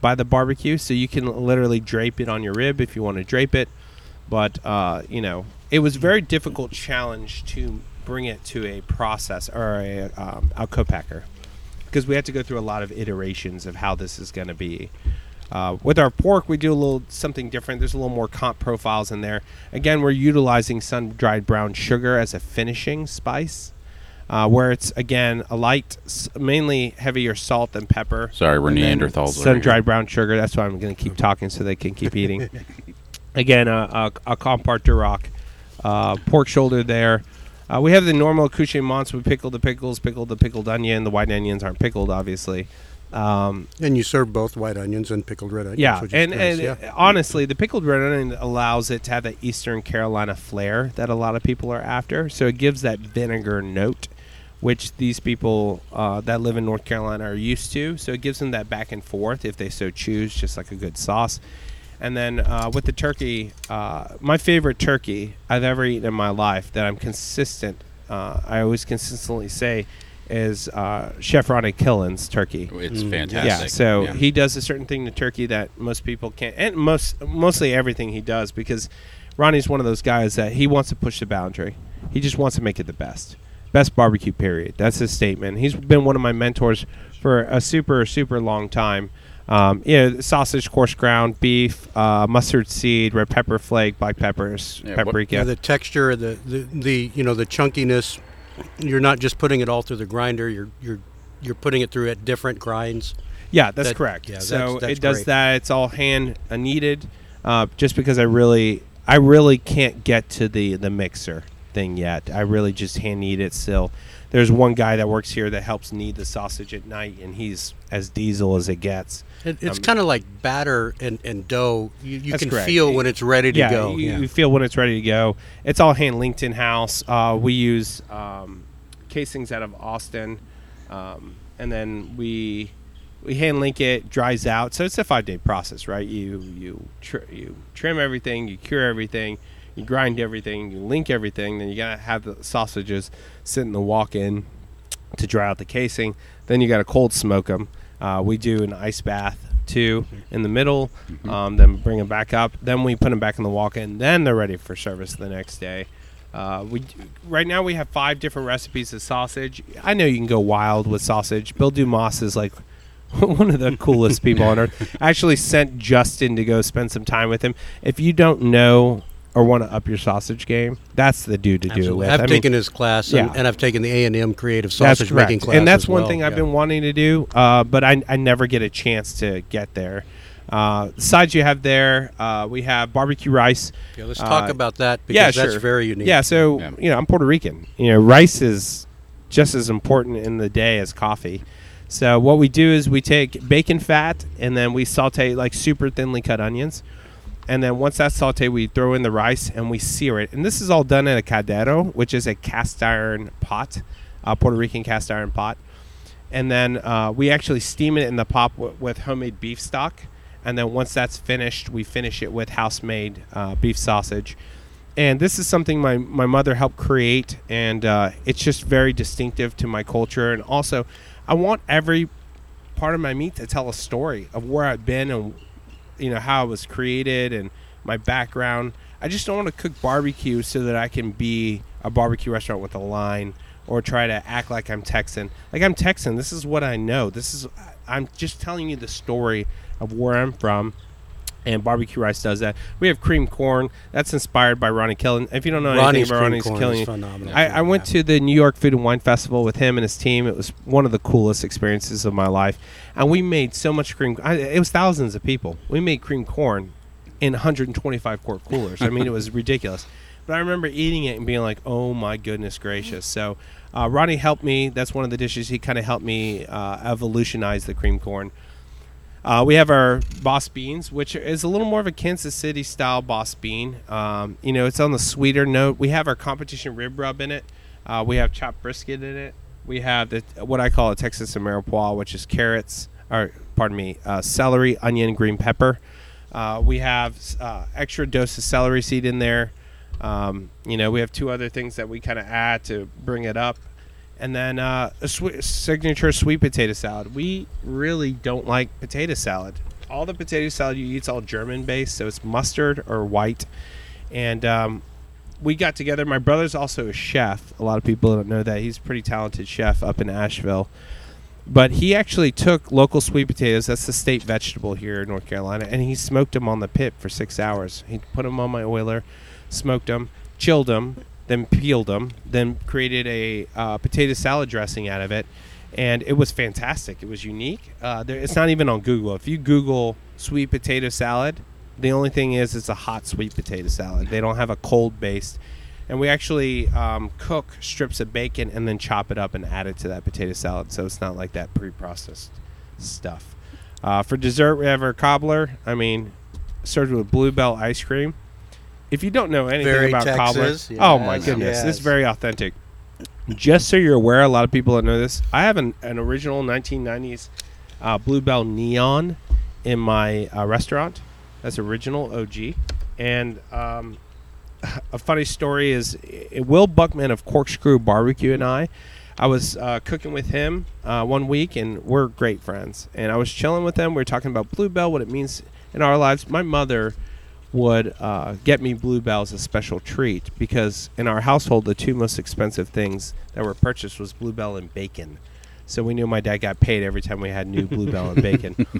Speaker 4: by the barbecue, so you can literally drape it on your rib if you want to drape it. But uh, you know, it was a very difficult challenge to bring it to a process or a, um, a co-packer because we had to go through a lot of iterations of how this is going to be. Uh, with our pork, we do a little something different. There's a little more comp profiles in there. Again, we're utilizing sun-dried brown sugar as a finishing spice, uh, where it's again a light, mainly heavier salt and pepper.
Speaker 3: Sorry, we're Neanderthals.
Speaker 4: Sun-dried brown sugar. That's why I'm going to keep talking so they can keep eating. Again, a, a, a Compart Duroc uh, pork shoulder there. Uh, we have the normal accoutrements. We pickle the pickles, pickle the pickled onion. The white onions aren't pickled, obviously. Um,
Speaker 2: And you serve both white onions and pickled red onions.
Speaker 4: yeah, and, and
Speaker 2: yeah.
Speaker 4: honestly, the pickled red onion allows it to have that Eastern Carolina flair that a lot of people are after. So it gives that vinegar note, which these people uh, that live in North Carolina are used to. So it gives them that back and forth if they so choose, just like a good sauce. And then uh, with the turkey, uh, my favorite turkey I've ever eaten in my life that I'm consistent, uh, I always consistently say, is uh, Chef Ronnie Killen's turkey.
Speaker 3: It's
Speaker 2: Mm,
Speaker 3: fantastic.
Speaker 4: Yeah, so
Speaker 3: Yeah.
Speaker 4: he does a certain thing to turkey that most people can't, and most mostly everything he does because Ronnie's one of those guys that he wants to push the boundary. He just wants to make it the best, best barbecue. Period. That's his statement. He's been one of my mentors for a super super long time. Um, know, sausage, coarse ground, beef, uh, mustard seed, red pepper flake, black peppers,
Speaker 3: Yeah, what-
Speaker 4: paprika.
Speaker 2: Yeah, the texture, the, the the you know the chunkiness. You're not just putting it all through the grinder. You're you're you're putting it through at different grinds.
Speaker 4: Yeah, that's
Speaker 2: That-
Speaker 4: correct.
Speaker 2: yeah,
Speaker 4: so
Speaker 2: that's- that's
Speaker 4: it does
Speaker 2: great.
Speaker 4: that. It's all hand uh, kneaded. Uh, just because I really, I really can't get to the the mixer thing yet. I really just hand knead it still. There's one guy that works here that helps knead the sausage at night, and he's as diesel as it gets.
Speaker 2: It, it's
Speaker 4: Um,
Speaker 2: kind of like batter and, and dough. You, you can
Speaker 4: correct.
Speaker 2: feel when it's ready to
Speaker 4: yeah,
Speaker 2: go.
Speaker 4: You,
Speaker 2: yeah.
Speaker 4: you feel when it's ready to go. It's all hand linked in house. Uh, we use um, casings out of Austin, um, and then we we hand link it, dries out. So it's a five day process, right? You you tr- you trim everything, you cure everything, you grind everything, you link everything. Then you gotta have the sausages sit in the walk in to dry out the casing. Then you got to cold smoke them. Uh, we do an ice bath too in the middle, um, then bring them back up. Then we put them back in the walk-in. Then they're ready for service the next day. Uh, we right now we have five different recipes of sausage. I know you can go wild with sausage. Bill Dumas is like one of the coolest people on earth. I actually sent Justin to go spend some time with him. If you don't know or want to up your sausage game, that's the dude to do it with.
Speaker 2: I've
Speaker 4: I mean,
Speaker 2: taken his class, and,
Speaker 4: Yeah.
Speaker 2: and I've taken the A and M creative sausage
Speaker 4: correct.
Speaker 2: making class,
Speaker 4: and that's
Speaker 2: as
Speaker 4: one
Speaker 2: well.
Speaker 4: thing I've
Speaker 2: Yeah.
Speaker 4: been wanting to do, uh, but I, I never get a chance to get there. Uh, sides you have there, uh, we have barbecue rice.
Speaker 2: Yeah, let's talk
Speaker 4: Uh,
Speaker 2: about that because
Speaker 4: yeah,
Speaker 2: that's very unique.
Speaker 4: Yeah, so
Speaker 3: Yeah.
Speaker 4: you know I'm Puerto Rican. You know, rice is just as important in the day as coffee. So what we do is we take bacon fat and then we saute like super thinly cut onions. And then once that's sauteed, we throw in the rice and we sear it. And this is all done in a caldero, which is a cast iron pot, a Puerto Rican cast iron pot. And then uh, we actually steam it in the pot w- with homemade beef stock. And then once that's finished, we finish it with house made uh, beef sausage. And this is something my, my mother helped create. And uh, it's just very distinctive to my culture. And also, I want every part of my meat to tell a story of where I've been and you know how it was created and my background. I just don't want to cook barbecue so that I can be a barbecue restaurant with a line or try to act like I'm Texan. Like I'm Texan. This is what I know. This is I'm just telling you the story of where I'm from. And barbecue rice does that. We have cream corn. That's inspired by Ronnie Killen. If you don't know
Speaker 2: Ronnie's
Speaker 4: anything about Ronnie's Killen,
Speaker 2: phenomenal.
Speaker 4: I, I went to the New York Food and Wine Festival with him and his team. It was one of the coolest experiences of my life, and we made so much cream. I, it was thousands of people. We made cream corn in 125 quart coolers. I mean, it was ridiculous. But I remember eating it and being like, "Oh my goodness gracious!" So, uh, Ronnie helped me. That's one of the dishes he kind of helped me uh, evolutionize the cream corn. Uh, we have our boss beans, which is a little more of a Kansas City style boss bean. Um, you know, it's on the sweeter note. We have our competition rib rub in it. Uh, we have chopped brisket in it. We have the what I call a Texas Ameripois, which is carrots, or pardon me, uh, celery, onion, green pepper. Uh, we have uh, extra dose of celery seed in there. Um, you know, we have two other things that we kind of add to bring it up and then uh, a swe- signature sweet potato salad. We really don't like potato salad. All the potato salad you eat is all German based, so it's mustard or white. And um, we got together. My brother's also a chef. A lot of people don't know that he's a pretty talented chef up in Asheville. But he actually took local sweet potatoes. That's the state vegetable here in North Carolina, and he smoked them on the pit for six hours. He put them on my Oyler, smoked them, chilled them, then peeled them, then created a uh, potato salad dressing out of it, and it was fantastic. It was unique. Uh, there, it's not even on Google. If you Google sweet potato salad, the only thing is it's a hot sweet potato salad. They don't have a cold based. And we actually um, cook strips of bacon and then chop it up and add it to that potato salad, so it's not like that pre-processed stuff. Uh, for dessert, we have our cobbler. I mean, served with Blue Bell ice cream. If you don't know anything
Speaker 2: Very
Speaker 4: about
Speaker 2: Texas,
Speaker 4: cobbler, oh my
Speaker 2: yes,
Speaker 4: goodness, this is very authentic. Just so you're aware, a lot of people don't know this. I have an, an original 1990s uh, Blue Bell neon in my uh, restaurant. That's original OG. And um, a funny story is Will Buckman of Corkscrew Barbecue and I. I was uh, cooking with him uh, one week, and we're great friends. And I was chilling with him. We were talking about Blue Bell, what it means in our lives. My mother would uh, get me Blue Bell as a special treat because in our household the two most expensive things that were purchased was Blue Bell and bacon. So we knew my dad got paid every time we had new Blue Bell and bacon.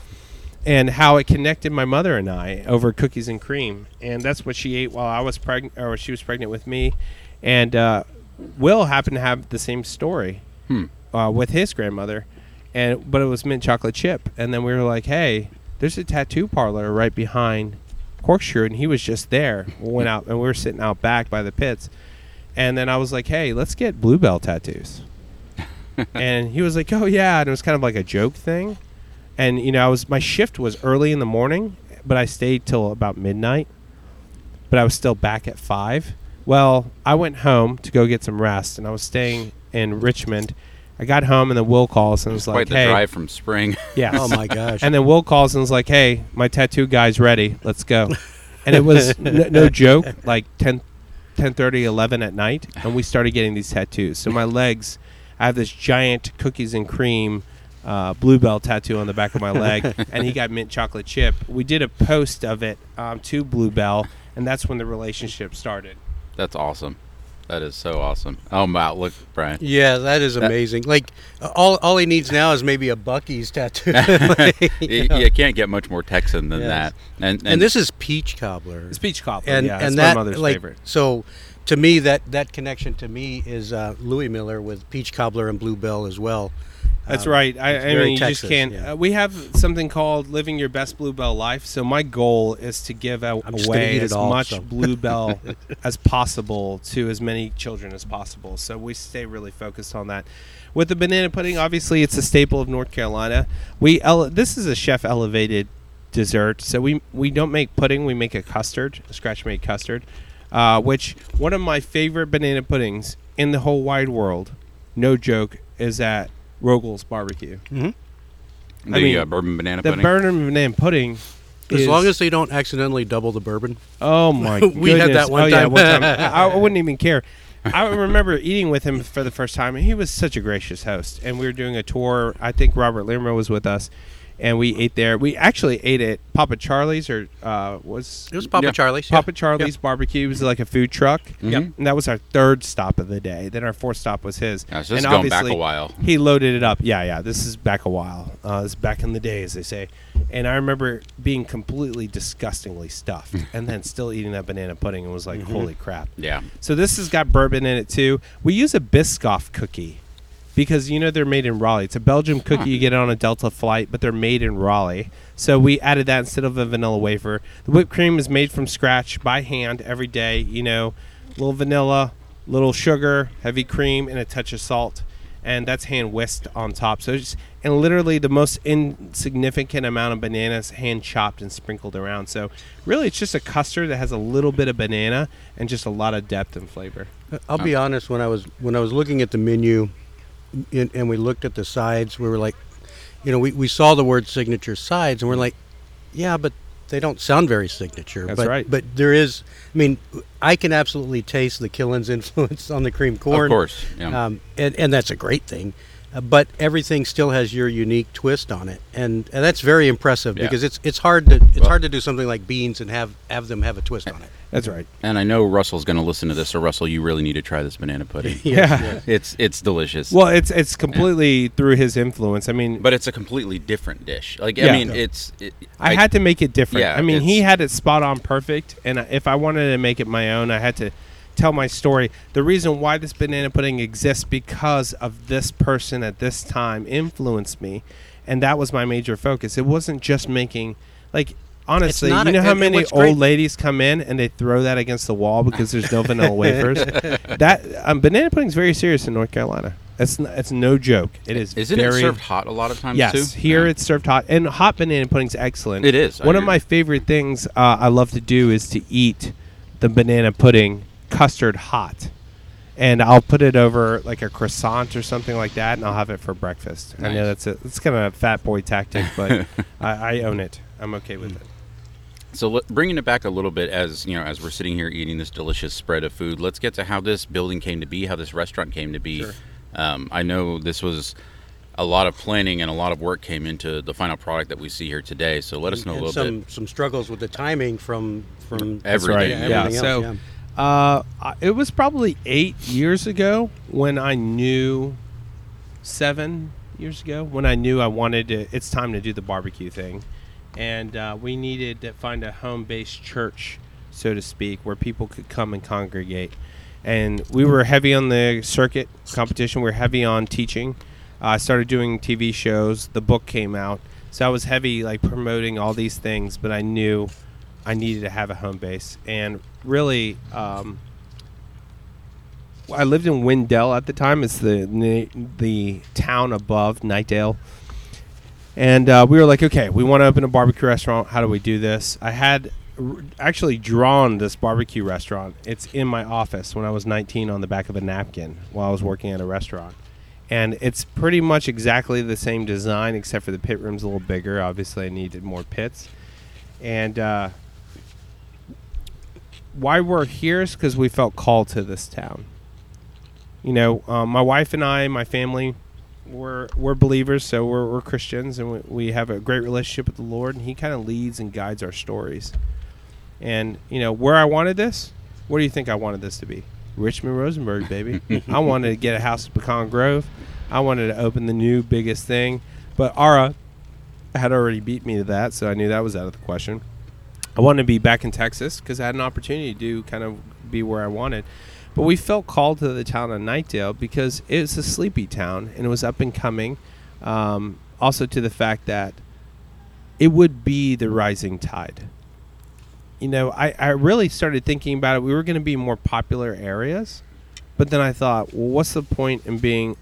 Speaker 4: And how it connected my mother and I over cookies and cream, and that's what she ate while I was pregnant, or she was pregnant with me. And uh, Will happened to have the same story
Speaker 3: Hmm.
Speaker 4: uh, with his grandmother, and but it was mint chocolate chip. And then we were like, "Hey, there's a tattoo parlor right behind Corkscrew," and he was just there. We went out and we were sitting out back by the pits, and then I was like, "Hey, let's get Blue Bell tattoos." and he was like, "Oh yeah," and it was kind of like a joke thing. And you know, I was my shift was early in the morning, but I stayed till about midnight. But I was still back at five. Well, I went home to go get some rest, and I was staying in Richmond. I got home, and then Will calls and was like,
Speaker 3: Quite
Speaker 4: like,
Speaker 3: the
Speaker 4: "Hey,
Speaker 3: drive from spring.
Speaker 4: yeah."
Speaker 2: Oh my gosh.
Speaker 4: And then Will calls and was like, "Hey, my tattoo guy's ready. Let's go." And it was n- no joke, like 10, 10 11 at night, and we started getting these tattoos. So my legs, I have this giant cookies and cream uh, Blue Bell tattoo on the back of my leg, and he got mint chocolate chip. We did a post of it um, to Blue Bell, and that's when the relationship started.
Speaker 3: That's awesome. That is so awesome. Oh wow, look, Brian.
Speaker 2: yeah, that is
Speaker 3: That-
Speaker 2: amazing. Like uh, all all he needs now is maybe a Buc-ee's tattoo.
Speaker 3: you, you can't get much more Texan than
Speaker 2: Yes.
Speaker 3: that. And, and
Speaker 2: and this is peach cobbler.
Speaker 4: It's peach cobbler,
Speaker 2: and
Speaker 4: yeah,
Speaker 2: and
Speaker 4: it's
Speaker 2: that
Speaker 4: my mother's
Speaker 2: like
Speaker 4: favorite.
Speaker 2: so to me that that connection to me is uh, Louie Mueller with peach cobbler and Blue Bell as well.
Speaker 4: That's
Speaker 2: Um,
Speaker 4: right. I, I mean, you
Speaker 2: Texas,
Speaker 4: just can't.
Speaker 2: yeah.
Speaker 4: Uh, we have something called living your best Blue Bell life. So my goal is to give a-
Speaker 2: I'm just gonna
Speaker 4: away as
Speaker 2: all,
Speaker 4: much
Speaker 2: so.
Speaker 4: Blue Bell as possible to as many children as possible. So we stay really focused on that. With the banana pudding, obviously it's a staple of North Carolina. We ele- this is a chef elevated dessert. So we we don't make pudding. We make a custard, a scratch made custard. Uh, which one of my favorite banana puddings in the whole wide world, no joke, is at Roegels Barbecue.
Speaker 3: the
Speaker 4: I mean,
Speaker 3: uh, bourbon banana
Speaker 4: The
Speaker 3: pudding.
Speaker 4: bourbon banana pudding.
Speaker 2: As
Speaker 4: is-
Speaker 2: long as they don't accidentally double the bourbon.
Speaker 4: oh my,
Speaker 2: We had that one
Speaker 4: oh, Yeah, one time. I, I wouldn't even care. I remember eating with him for the first time, and he was such a gracious host. And we were doing a tour. I think Robert Lerma was with us, and we ate there. We actually ate at Pappa Charlie's, or uh, was
Speaker 2: It was Pappa
Speaker 3: Yeah.
Speaker 2: Charlie's.
Speaker 4: Pappa Charlie's barbecue. It was like a food truck.
Speaker 3: Mhm.
Speaker 4: And that was our third stop of the day. Then our fourth stop was his.
Speaker 3: Yeah, so
Speaker 4: and
Speaker 3: is going back a
Speaker 4: obviously,
Speaker 3: while.
Speaker 4: He loaded it up. Yeah, yeah. This is back a while. Uh, this is back in the day, as they say. And I remember being completely disgustingly stuffed, and then still eating that banana pudding, and was like, "Holy crap!"
Speaker 3: Yeah.
Speaker 4: So this has got bourbon in it too. We use a Biscoff cookie because you know they're made in Raleigh. It's a Belgium cookie hmm. you get it on a Delta flight, but they're made in Raleigh. So we added that instead of a vanilla wafer. The whipped cream is made from scratch by hand every day. You know, little vanilla, little sugar, heavy cream, and a touch of salt. And that's hand whisked on top. So it's and literally the most insignificant amount of bananas hand chopped and sprinkled around. So really, it's just a custard that has a little bit of banana and just a lot of depth and flavor.
Speaker 2: Uh, I'll be honest. When I was when I was looking at the menu, and, and we looked at the sides, we were like, you know, we, we saw the word signature sides, and we're like, yeah, but they don't sound very signature.
Speaker 4: That's
Speaker 2: but,
Speaker 4: right.
Speaker 2: But there is. I mean, I can absolutely taste the Killen's influence on the cream corn.
Speaker 3: Of course. Yeah.
Speaker 2: um, and and that's a great thing. Uh, but everything still has your unique twist on it, and, and that's very impressive
Speaker 3: Yeah.
Speaker 2: because it's it's hard to it's
Speaker 3: Well-
Speaker 2: hard to do something like beans and have have them have a twist on it.
Speaker 4: That's right.
Speaker 3: and I know Russell's going to listen to this, so Russell, you really need to try this banana pudding.
Speaker 4: Yeah.
Speaker 3: It's it's delicious.
Speaker 4: Well, it's it's completely through his influence. I mean,
Speaker 3: but it's a completely different dish. Like
Speaker 4: Yeah.
Speaker 3: I mean, it's. It,
Speaker 4: I, had to make it different.
Speaker 3: Yeah,
Speaker 4: I mean, he had it spot on perfect, and if I wanted to make it my own, I had to tell my story. The reason why this banana pudding exists because of this person at this time influenced me, and that was my major focus. It wasn't just making like honestly,
Speaker 2: not
Speaker 4: you
Speaker 2: a-
Speaker 4: know how
Speaker 2: and- and
Speaker 4: many
Speaker 2: what's great-
Speaker 4: old ladies come in and they throw that against the wall because there's no vanilla wafers. That um, banana pudding is very serious in North Carolina. It's n- it's no joke. It is.
Speaker 3: Isn't
Speaker 4: very,
Speaker 3: it served hot a lot of times
Speaker 4: Yes,
Speaker 3: too?
Speaker 4: here
Speaker 3: Yeah.
Speaker 4: it's served hot, and hot banana pudding's excellent.
Speaker 3: It is, I
Speaker 4: One of
Speaker 3: agree.
Speaker 4: my favorite things uh, I love to do is to eat the banana pudding custard hot, and I'll put it over like a croissant or something like that, and I'll have it for breakfast. I know that's a it's kind of a fat boy tactic, but I, I own it. I'm okay with it.
Speaker 3: So let, bringing it back a little bit, as you know, as we're sitting here eating this delicious spread of food, let's get to how this building came to be, how this restaurant came to be.
Speaker 4: Sure.
Speaker 3: Um, I know this was a lot of planning and a lot of work came into the final product that we see here today. So let us know a little
Speaker 2: some
Speaker 3: bit.
Speaker 2: some struggles with the timing from from
Speaker 3: Everything.
Speaker 2: Yeah,
Speaker 4: Yeah.
Speaker 2: everything
Speaker 4: So,
Speaker 2: else,
Speaker 4: uh, it was probably eight years ago when I knew, seven years ago when I knew I wanted to. It's time to do the barbecue thing, and uh, we needed to find a home-based church, so to speak, where people could come and congregate. And we were heavy on the circuit competition. We were heavy on teaching. I started doing TV shows. The book came out, so I was heavy like promoting all these things. But I knew I needed to have a home base, and really, um, I lived in Wendell at the time. It's the the town above Knightdale, and uh, we were like, okay, we want to open a barbecue restaurant. How do we do this? I had r- actually drawn this barbecue restaurant. It's in my office when I was 19 on the back of a napkin while I was working at a restaurant. And it's pretty much exactly the same design, except for the pit room's a little bigger. Obviously, I needed more pits. And uh, why we're here is because we felt called to this town. You know, um, my wife and I, my family, we're we're believers, so we're, we're Christians, and we, we have a great relationship with the Lord, and He kind of leads and guides our stories. And you know, where I wanted this, what do you think I wanted this to be? Richmond Rosenberg, baby. I wanted to get a house at Pecan Grove. I wanted to open the new biggest thing, but Ara had already beat me to that, so I knew that was out of the question. I wanted to be back in Texas because I had an opportunity to do kind of be where I wanted. But we felt called to the town of Knightdale because it's a sleepy town and it was up and coming. Um, also, to the fact that it would be the rising tide. You know, I, I really started thinking about it. We were going to be more popular areas, but then I thought, well, what's the point in being,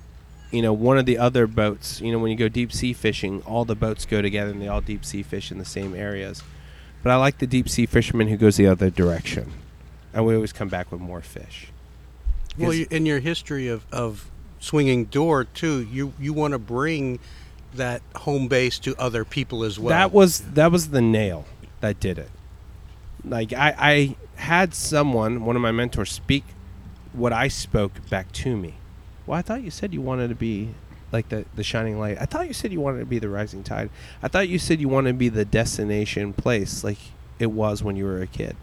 Speaker 4: you know, one of the other boats? You know, when you go deep sea fishing, all the boats go together and they all deep sea fish in the same areas. But I like the deep sea fisherman who goes the other direction, and we always come back with more fish.
Speaker 2: Well, you, in your history of, of swinging door too, you you want to bring that home base to other people as well.
Speaker 4: That was that was the nail that did it. Like I, I had someone, one of my mentors, speak what I spoke back to me. Well, I thought you said you wanted to be like the the shining light. I thought you said you wanted to be the rising tide. I thought you said you wanted to be the destination place like it was when you were a kid.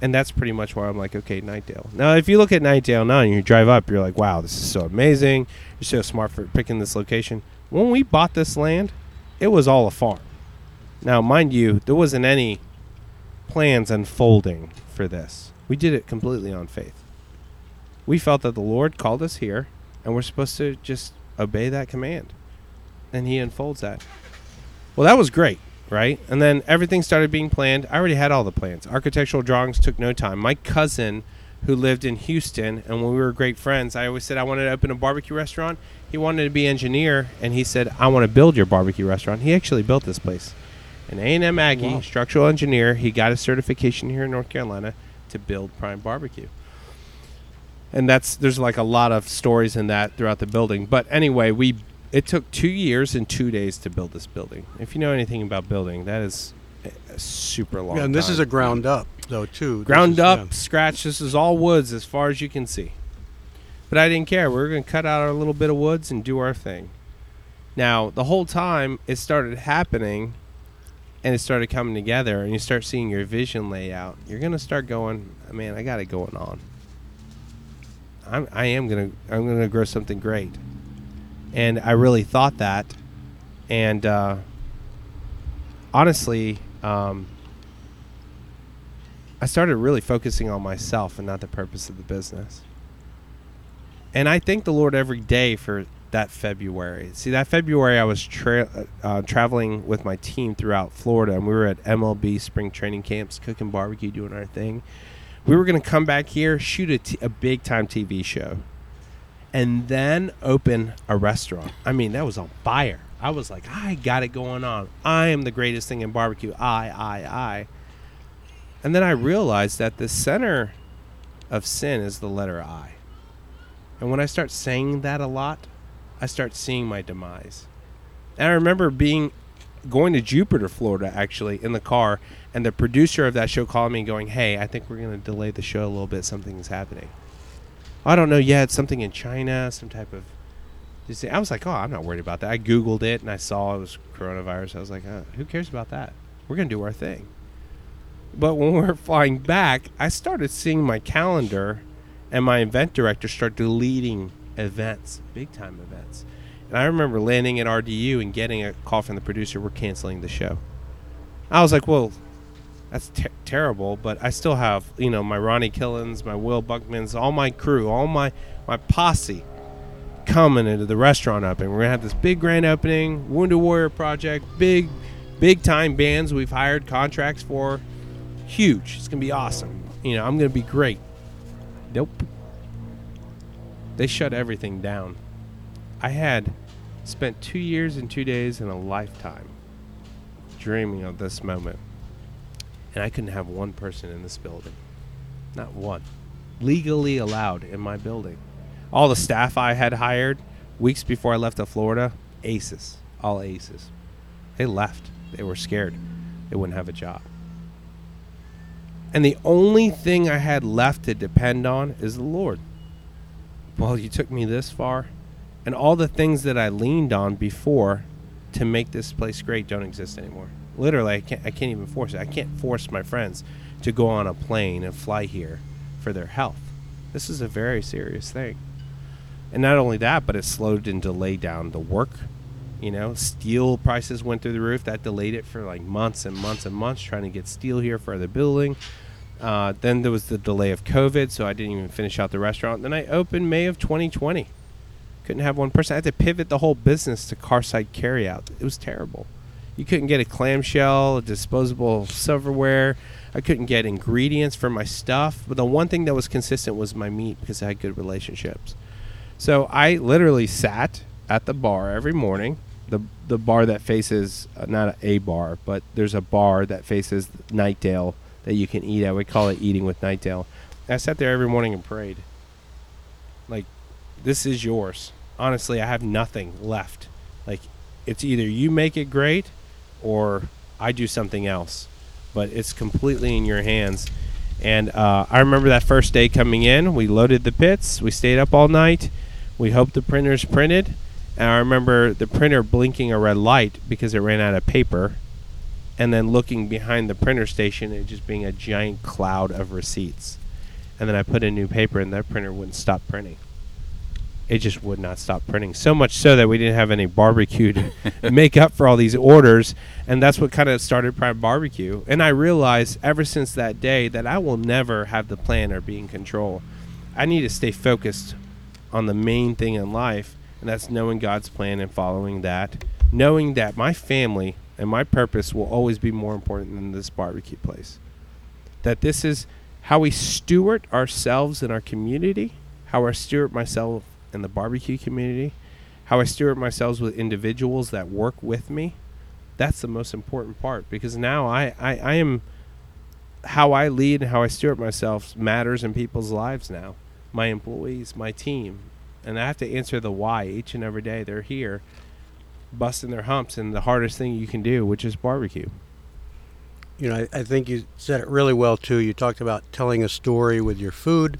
Speaker 4: And that's pretty much why I'm like, okay, Knightdale. Now, if you look at Knightdale now and you drive up, you're like, wow, this is so amazing. You're so smart for picking this location. When we bought this land, it was all a farm. Now, mind you, there wasn't any plans unfolding for this. We did it completely on faith. We felt that the Lord called us here, and we're supposed to just obey that command. And He unfolds that. Well, that was great, right? And then everything started being planned. I already had all the plans. Architectural drawings took no time. My cousin, who lived in Houston, and when we were great friends, I always said I wanted to open a barbecue restaurant. He wanted to be engineer, and he said, "I want to build your barbecue restaurant." He actually built this place. An A&M Aggie,
Speaker 2: Wow.
Speaker 4: structural engineer. He got his certification here in North Carolina to build Prime Barbecue. And that's there's like a lot of stories in that throughout the building. But anyway, we it took two years and two days to build this building. If you know anything about building, that is super long.
Speaker 2: yeah, and this is a ground up though too.
Speaker 4: Ground
Speaker 2: is-
Speaker 4: up,
Speaker 2: yeah.
Speaker 4: scratch. This is all woods as far as you can see. But I didn't care. We were going to cut out our little bit of woods and do our thing. Now, the whole time it started happening and it started coming together and you start seeing your vision layout. you're going to start going, man, I got it going on. I'm, I am going to I'm to grow something great. And I really thought that. And uh, honestly, um, I started really focusing on myself and not the purpose of the business. And I thank the Lord every day for that February. See, that February I was tra- uh, traveling with my team throughout Florida, and we were at MLB spring training camps, cooking barbecue, doing our thing. We were going to come back here, shoot a, t- a big time TV show, and then open a restaurant. I mean, that was on fire. I was like, I got it going on. I am the greatest thing in barbecue. I, I, I. And then I realized that the center of sin is the letter I. And when I start saying that a lot, I start seeing my demise. And I remember being going to Jupiter, Florida, actually, in the car, and the producer of that show calling me and going, Hey, I think we're going to delay the show a little bit. Something is happening. I don't know yet. Something in China, some type of I was like, oh, I'm not worried about that. I Googled it and I saw it was coronavirus. I was like, uh, who cares about that? We're going to do our thing. But when we were flying back, I started seeing my calendar and my event director start deleting events, big time events. And I remember landing at RDU and getting a call from the producer, we're canceling the show. I was like, well, that's ter- terrible, but I still have, you know, my Ronnie Killens, my Will Buckmans, all my crew, all my, my posse coming into the restaurant opening. We're gonna have this big grand opening, Wounded Warrior Project, big, big time bands we've hired contracts for, huge. It's gonna be awesome. You know, I'm gonna be great. Nope. They shut everything down. I had spent two years and two days in a lifetime dreaming of this moment, and I couldn't have one person in this building. Not one. Legally allowed in my building all the staff I had hired weeks before I left to Florida, aces, all aces. They left. They were scared. They wouldn't have a job. And the only thing I had left to depend on is the Lord. Well, you took me this far, and all the things that I leaned on before to make this place great don't exist anymore. Literally, I can't, I can't even force it. I can't force my friends to go on a plane and fly here for their health. This is a very serious thing. And not only that, but it slowed and delayed down the work. You know, steel prices went through the roof. That delayed it for like months and months and months trying to get steel here for the building. Uh, then there was the delay of COVID, so I didn't even finish out the restaurant. Then I opened May of 2020. Couldn't have one person. I had to pivot the whole business to carside carryout. It was terrible. You couldn't get a clamshell, a disposable silverware. I couldn't get ingredients for my stuff. But the one thing that was consistent was my meat because I had good relationships. So I literally sat at the bar every morning, the the bar that faces uh, not a bar, but there's a bar that faces Knightdale that you can eat at. We call it eating with Knightdale. I sat there every morning and prayed. Like, this is yours. Honestly, I have nothing left. Like, it's either you make it great, or I do something else. But it's completely in your hands. And uh, I remember that first day coming in. We loaded the pits. We stayed up all night we hope the printer's printed. And I remember the printer blinking a red light because it ran out of paper. And then looking behind the printer station, it just being a giant cloud of receipts. And then I put in new paper, and that printer wouldn't stop printing. It just would not stop printing. So much so that we didn't have any barbecue to make up for all these orders. And that's what kind of started Prime Barbecue. And I realized ever since that day that I will never have the plan or be in control. I need to stay focused on the main thing in life, and that's knowing God's plan and following that. Knowing that my family and my purpose will always be more important than this barbecue place. That this is how we steward ourselves in our community, how I steward myself in the barbecue community, how I steward myself with individuals that work with me. That's the most important part because now I, I, I am how I lead and how I steward myself matters in people's lives now my employees, my team, and I have to answer the why each and every day. They're here, busting their humps, and the hardest thing you can do, which is barbecue.
Speaker 2: You know, I, I think you said it really well too. You talked about telling a story with your food,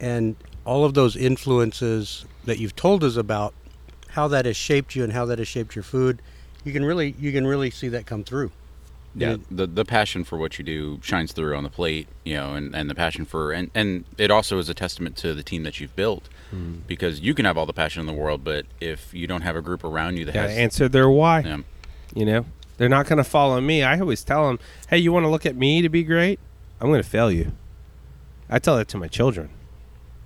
Speaker 2: and all of those influences that you've told us about, how that has shaped you and how that has shaped your food. You can really, you can really see that come through
Speaker 3: yeah the the passion for what you do shines through on the plate you know and, and the passion for and and it also is a testament to the team that you've built mm. because you can have all the passion in the world but if you don't have a group around you that
Speaker 4: Gotta
Speaker 3: has
Speaker 4: answer their why yeah. you know they're not going to follow me i always tell them hey you want to look at me to be great i'm going to fail you i tell that to my children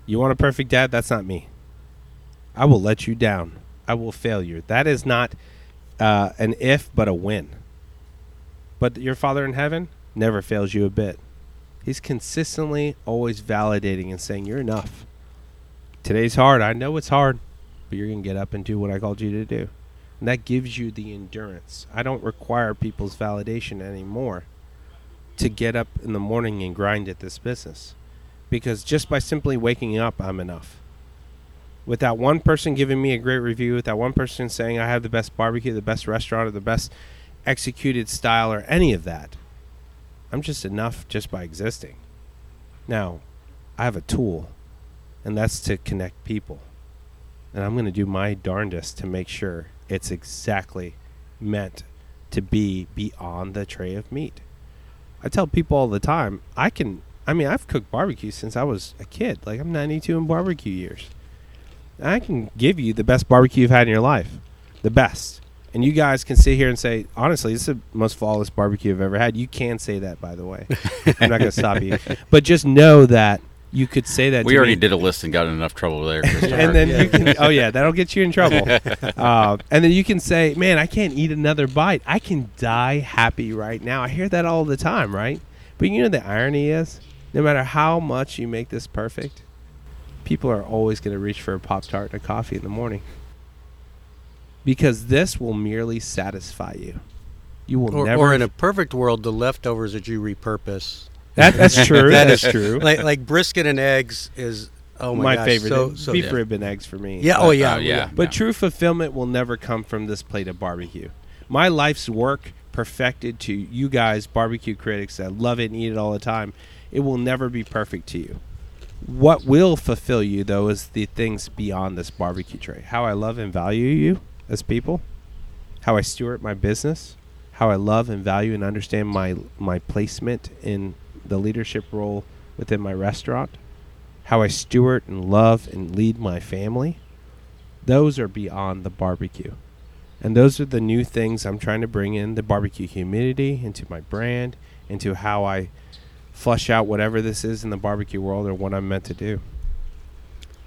Speaker 4: you want a perfect dad that's not me i will let you down i will fail you that is not uh, an if but a win but your Father in heaven never fails you a bit. He's consistently always validating and saying, You're enough. Today's hard. I know it's hard, but you're going to get up and do what I called you to do. And that gives you the endurance. I don't require people's validation anymore to get up in the morning and grind at this business. Because just by simply waking up, I'm enough. With that one person giving me a great review, with that one person saying I have the best barbecue, the best restaurant, or the best executed style or any of that. I'm just enough just by existing. Now, I have a tool, and that's to connect people. and I'm going to do my darndest to make sure it's exactly meant to be beyond the tray of meat. I tell people all the time, I can I mean, I've cooked barbecue since I was a kid. Like I'm 92 in barbecue years. I can give you the best barbecue you've had in your life. The best. And you guys can sit here and say, honestly, this is the most flawless barbecue I've ever had. You can say that, by the way. I'm not going to stop you. But just know that you could say that.
Speaker 3: We
Speaker 4: to
Speaker 3: already
Speaker 4: me.
Speaker 3: did a list and got in enough trouble there. Christopher.
Speaker 4: and then you can oh yeah that'll get you in trouble uh, and then you can say man i can't eat another bite i can die happy right now i hear that all the time right but you know the irony is no matter how much you make this perfect people are always going to reach for a pop tart and a coffee in the morning because this will merely satisfy you you will
Speaker 2: Or,
Speaker 4: never
Speaker 2: or in a perfect world, the leftovers that you repurpose.
Speaker 4: that, that's true
Speaker 2: That
Speaker 4: that
Speaker 2: is
Speaker 4: is true
Speaker 2: Like like brisket and eggs is oh my,
Speaker 4: my
Speaker 2: gosh,
Speaker 4: favorite
Speaker 2: So, so
Speaker 4: beef
Speaker 3: yeah.
Speaker 4: rib and eggs for me
Speaker 2: yeah. Oh yeah.
Speaker 3: Uh, yeah.
Speaker 4: But true fulfillment will never come from this plate of barbecue. My life's work perfected to you guys, barbecue critics that love it and eat it all the time, it will never be perfect to you. What will fulfill you, though, is the things beyond this barbecue tray. How I love and value you as people, how I steward my business, how I love and value and understand my, my placement in the leadership role within my restaurant, how I steward and love and lead my family those are beyond the barbecue. And those are the new things I'm trying to bring in the barbecue humidity into my brand, into how I flush out whatever this is in the barbecue world or what I'm meant to do.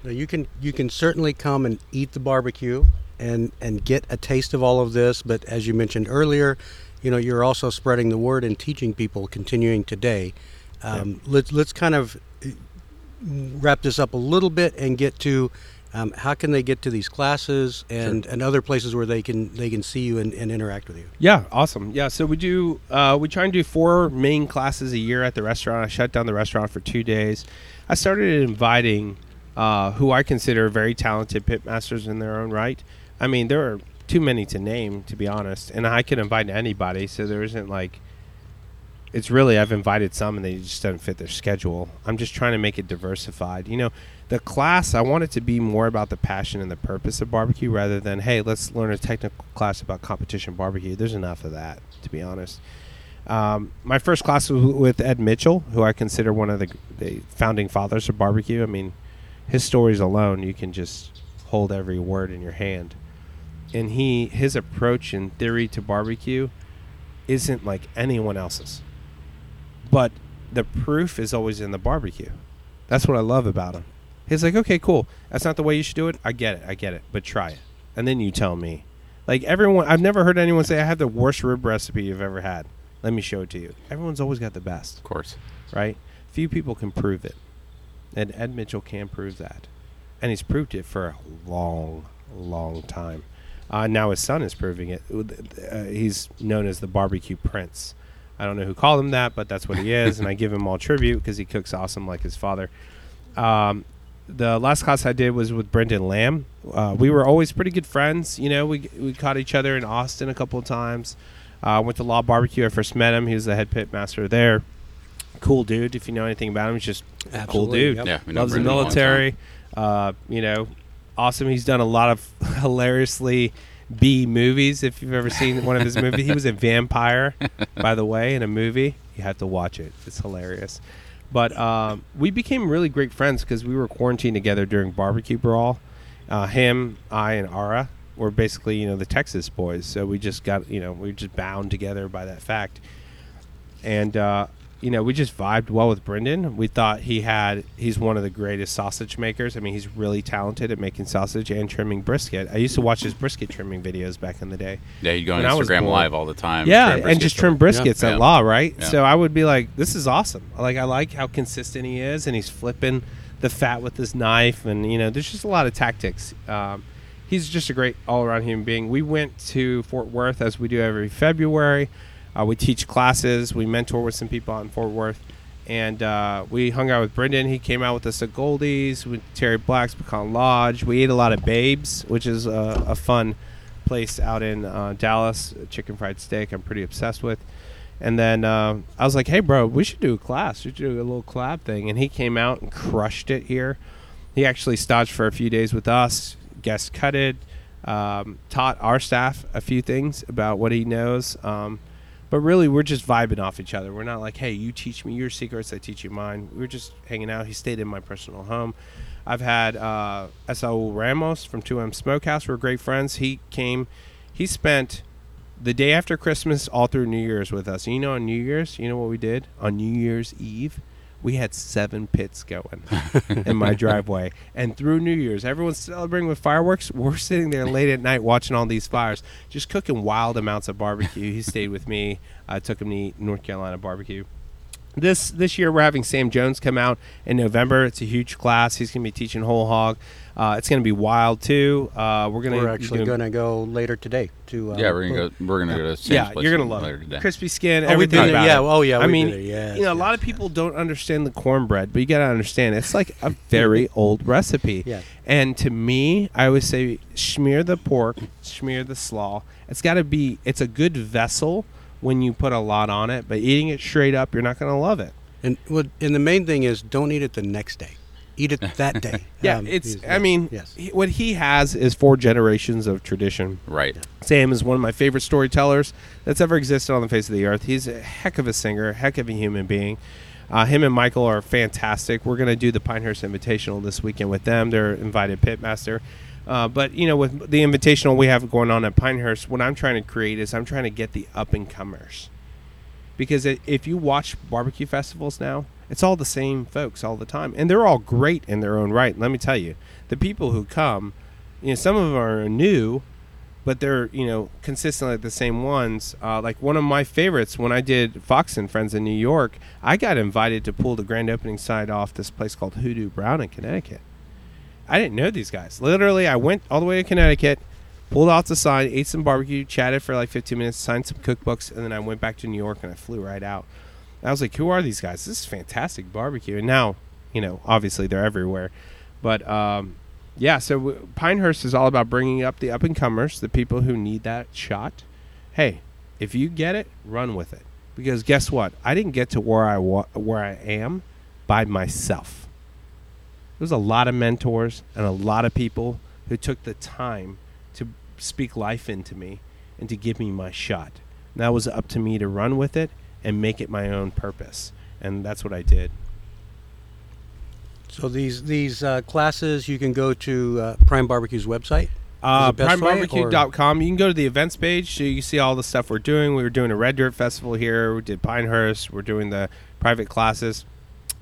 Speaker 2: Now, you can you can certainly come and eat the barbecue and and get a taste of all of this. But as you mentioned earlier, you know you're also spreading the word and teaching people, continuing today. Um, Let's let's kind of uh, wrap this up a little bit and get to um, how can they get to these classes and, and other places where they can they can see you and, and interact with you.
Speaker 4: Yeah, awesome. Yeah, so we do uh, we try and do four main classes a year at the restaurant. I shut down the restaurant for two days. I started inviting uh, who I consider very talented pit masters in their own right. I mean, there are too many to name, to be honest, and I can invite anybody. So there isn't like it's really I've invited some and they just don't fit their schedule. I'm just trying to make it diversified. You know, the class I want it to be more about the passion and the purpose of barbecue rather than hey, let's learn a technical class about competition barbecue. There's enough of that, to be honest. Um, my first class was with Ed Mitchell, who I consider one of the, the founding fathers of barbecue. I mean, his stories alone, you can just hold every word in your hand. And he, his approach and theory to barbecue isn't like anyone else's. But the proof is always in the barbecue. That's what I love about him. He's like, okay, cool. That's not the way you should do it. I get it. I get it. But try it. And then you tell me. Like everyone, I've never heard anyone say, I have the worst rib recipe you've ever had. Let me show it to you. Everyone's always got the best,
Speaker 3: of course.
Speaker 4: right? Few people can prove it. And Ed Mitchell can prove that. And he's proved it for a long, long time. Uh, now his son is proving it. Uh, he's known as the barbecue prince. I don't know who called him that, but that's what he is, and I give him all tribute because he cooks awesome like his father. Um, the last class I did was with Brendan Lamb. Uh, we were always pretty good friends. You know, we we caught each other in Austin a couple of times. Uh, went to La Barbecue. I first met him. He was the head pit master there. Cool dude. If you know anything about him, he's just a cool dude.
Speaker 2: yep.
Speaker 3: Yeah,
Speaker 4: Loves the
Speaker 3: Brendan a long
Speaker 4: military. Uh, you know, awesome. He's done a lot of hilariously B movies. If you've ever seen one of his movies, he was a vampire, by the way, in a movie. You have to watch it. It's hilarious. But um, we became really great friends because we were quarantined together during barbecue brawl. Uh, him, I, and Ara were basically you know the Texas boys. So we just got you know we were just bound together by that fact. And uh, you know we just vibed well with Brendan. We thought he had he's one of the greatest sausage makers. I mean he's really talented at making sausage and trimming brisket. I used to watch his brisket trimming videos back in the day.
Speaker 3: Yeah, you go on
Speaker 4: When I was
Speaker 3: Instagram Live all the time.
Speaker 4: Yeah,
Speaker 3: trim
Speaker 4: and just trim briskets
Speaker 3: Yeah.
Speaker 4: at La, right?
Speaker 3: Yeah.
Speaker 4: So I would be like, this is awesome. Like I like how consistent he is, and he's flipping the fat with his knife, and you know, there's just a lot of tactics. Um, he's just a great all-around human being. We went to Fort Worth as we do every February. Uh, we teach classes. We mentor with some people out in Fort Worth. And uh, we hung out with Brendan. He came out with us at Goldee's, with Terry Black's Pecan Lodge. We ate a lot of Babes, which is a, a fun place out in uh, Dallas. Chicken fried steak, I'm pretty obsessed with. And then uh, I was like, "Hey, bro, we should do a class. We should do a little collab thing." And he came out and crushed it here. He actually stodged for a few days with us, guest cutted, um, taught our staff a few things about what he knows. Um, but really, we're just vibing off each other. We're not like, hey, you teach me your secrets, I teach you mine. We are just hanging out. He stayed in my personal home. I've had uh, Saul Ramos from 2M Smokehouse. We're great friends. He came, he spent the day after Christmas all through New Year's with us. You know, on New Year's, you know what we did? On New Year's Eve, we had seven pits going in my driveway. And through New Year's, everyone's celebrating with fireworks. We're sitting there late at night watching all these fires, just cooking wild amounts of barbecue. He stayed with me. I took him to eat North Carolina barbecue. This this year we're having Sam Jones come out in November. It's a huge class. He's going to be teaching whole hog. Uh, it's going to be wild too. Uh, we're going to
Speaker 2: we're actually going to go later today to
Speaker 3: uh, yeah we're going to go we're going to go to Sam's
Speaker 4: yeah
Speaker 3: place
Speaker 4: you're going to love
Speaker 3: later
Speaker 4: it
Speaker 3: today.
Speaker 4: crispy skin
Speaker 2: Oh,
Speaker 4: everything
Speaker 2: we did
Speaker 4: about
Speaker 2: Yeah,
Speaker 4: it.
Speaker 2: oh, yeah,
Speaker 4: I mean
Speaker 2: did it. Yes,
Speaker 4: you know a
Speaker 2: yes,
Speaker 4: lot of
Speaker 2: yes.
Speaker 4: people don't understand the cornbread but you got to understand it's like a very old recipe
Speaker 2: Yeah.
Speaker 4: and to me I always say smear the pork smear the slaw it's got to be it's a good vessel when you put a lot on it but eating it straight up you're not going to love it
Speaker 2: And well, and the main thing is don't eat it the next day. Eat it that day.
Speaker 4: yeah
Speaker 2: Um,
Speaker 4: it's
Speaker 2: is-
Speaker 4: i mean
Speaker 2: yes.
Speaker 4: he- what he has is four generations of tradition
Speaker 3: right
Speaker 4: Sam is one of my favorite storytellers that's ever existed on the face of the earth. He's a heck of a singer, a heck of a human being. Uh, him and Michael are fantastic. We're going to do the Pinehurst Invitational this weekend with them. They're invited pitmaster. Uh, but you know, with the invitational we have going on at Pinehurst, what I'm trying to create is I'm trying to get the up and comers. Because if you watch barbecue festivals now, it's all the same folks all the time, and they're all great in their own right. Let me tell you, the people who come, you know, some of them are new, but they're you know consistently the same ones. Uh, like one of my favorites when I did Fox and Friends in New York, I got invited to pull the grand opening side off this place called Hoodoo Brown in Connecticut. I didn't know these guys. Literally, I went all the way to Connecticut, pulled off the sign, ate some barbecue, chatted for like 15 minutes, signed some cookbooks, and then I went back to New York and I flew right out. I was like, "Who are these guys? This is fantastic barbecue." And now, you know, obviously they're everywhere, but um, yeah. So w- Pinehurst is all about bringing up the up and comers, the people who need that shot. Hey, if you get it, run with it. Because guess what? I didn't get to where I wa- where I am by myself. There's a lot of mentors and a lot of people who took the time speak life into me and to give me my shot. And that was up to me to run with it and make it my own purpose. And that's what I did.
Speaker 2: So these these uh, classes you can go to uh, Prime Barbecue's website.
Speaker 4: Uh, PrimeBarbecue.com. You can go to the events page so you can see all the stuff we're doing. We were doing a Red Dirt Festival here. We did Pinehurst. We're doing the private classes.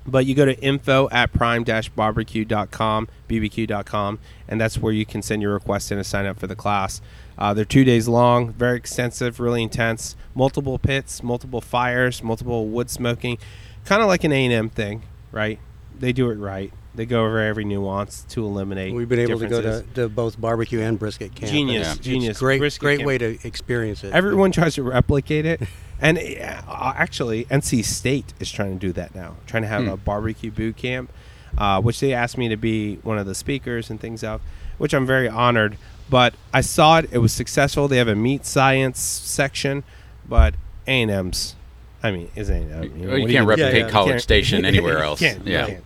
Speaker 4: But you go to info at prime-barbecue.com, bbq.com, and that's where you can send your request in to sign up for the class. Uh, they're two days long, very extensive, really intense. Multiple pits, multiple fires, multiple wood smoking. Kind of like an A&M thing, right? They do it right. They go over every nuance to eliminate
Speaker 2: We've been able to go to, to both barbecue and brisket camp.
Speaker 4: Genius,
Speaker 2: and it's
Speaker 4: genius.
Speaker 2: Great,
Speaker 4: Brisket
Speaker 2: great
Speaker 4: camp.
Speaker 2: way to experience it.
Speaker 4: Everyone tries to replicate it, and uh, actually, NC State is trying to do that now. Trying to have
Speaker 3: Hmm.
Speaker 4: a barbecue boot camp, uh, which they asked me to be one of the speakers and things of, which I'm very honored. But I saw it; it was successful. They have a meat science section, but A and M's. I mean, is A and M?
Speaker 3: you,
Speaker 4: know,
Speaker 3: you
Speaker 4: what
Speaker 3: can't
Speaker 4: gonna
Speaker 3: replicate
Speaker 2: yeah.
Speaker 3: College
Speaker 4: Can't-
Speaker 3: Station anywhere else
Speaker 4: can't,
Speaker 3: yeah
Speaker 4: can't.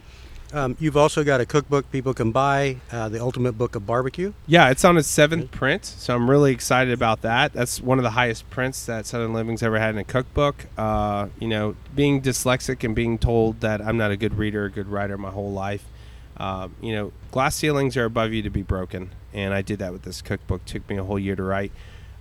Speaker 2: Um, you've also got a cookbook people can buy, uh, the Ultimate Book of Barbecue.
Speaker 4: Yeah, it's on its seventh print, so I'm really excited about that. That's one of the highest prints that Southern Living's ever had in a cookbook. Uh, you know, being dyslexic and being told that I'm not a good reader, a good writer my whole life. Um, you know, glass ceilings are above you to be broken, and I did that with this cookbook. took me a whole year to write.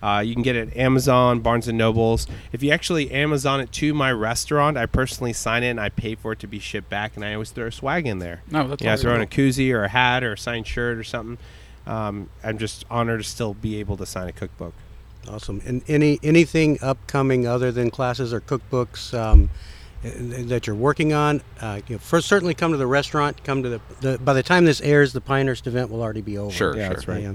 Speaker 4: Uh, you can get it at Amazon, Barnes and Nobles. If you actually Amazon it to my restaurant, I personally sign it and I pay for it to be shipped back, and I always throw a swag in there.
Speaker 3: no that's
Speaker 4: Yeah,
Speaker 3: all
Speaker 4: throw in a koozie or a hat or a signed shirt or something. Um, I'm just honored to still be able to sign a cookbook.
Speaker 2: Awesome. And any anything upcoming other than classes or cookbooks um, that you're working on? Uh, you know, first, certainly come to the restaurant. Come to the, the. By the time this airs, the Pinehurst event will already be over.
Speaker 3: Sure,
Speaker 4: Yeah,
Speaker 3: sure.
Speaker 4: that's right.
Speaker 2: Yeah.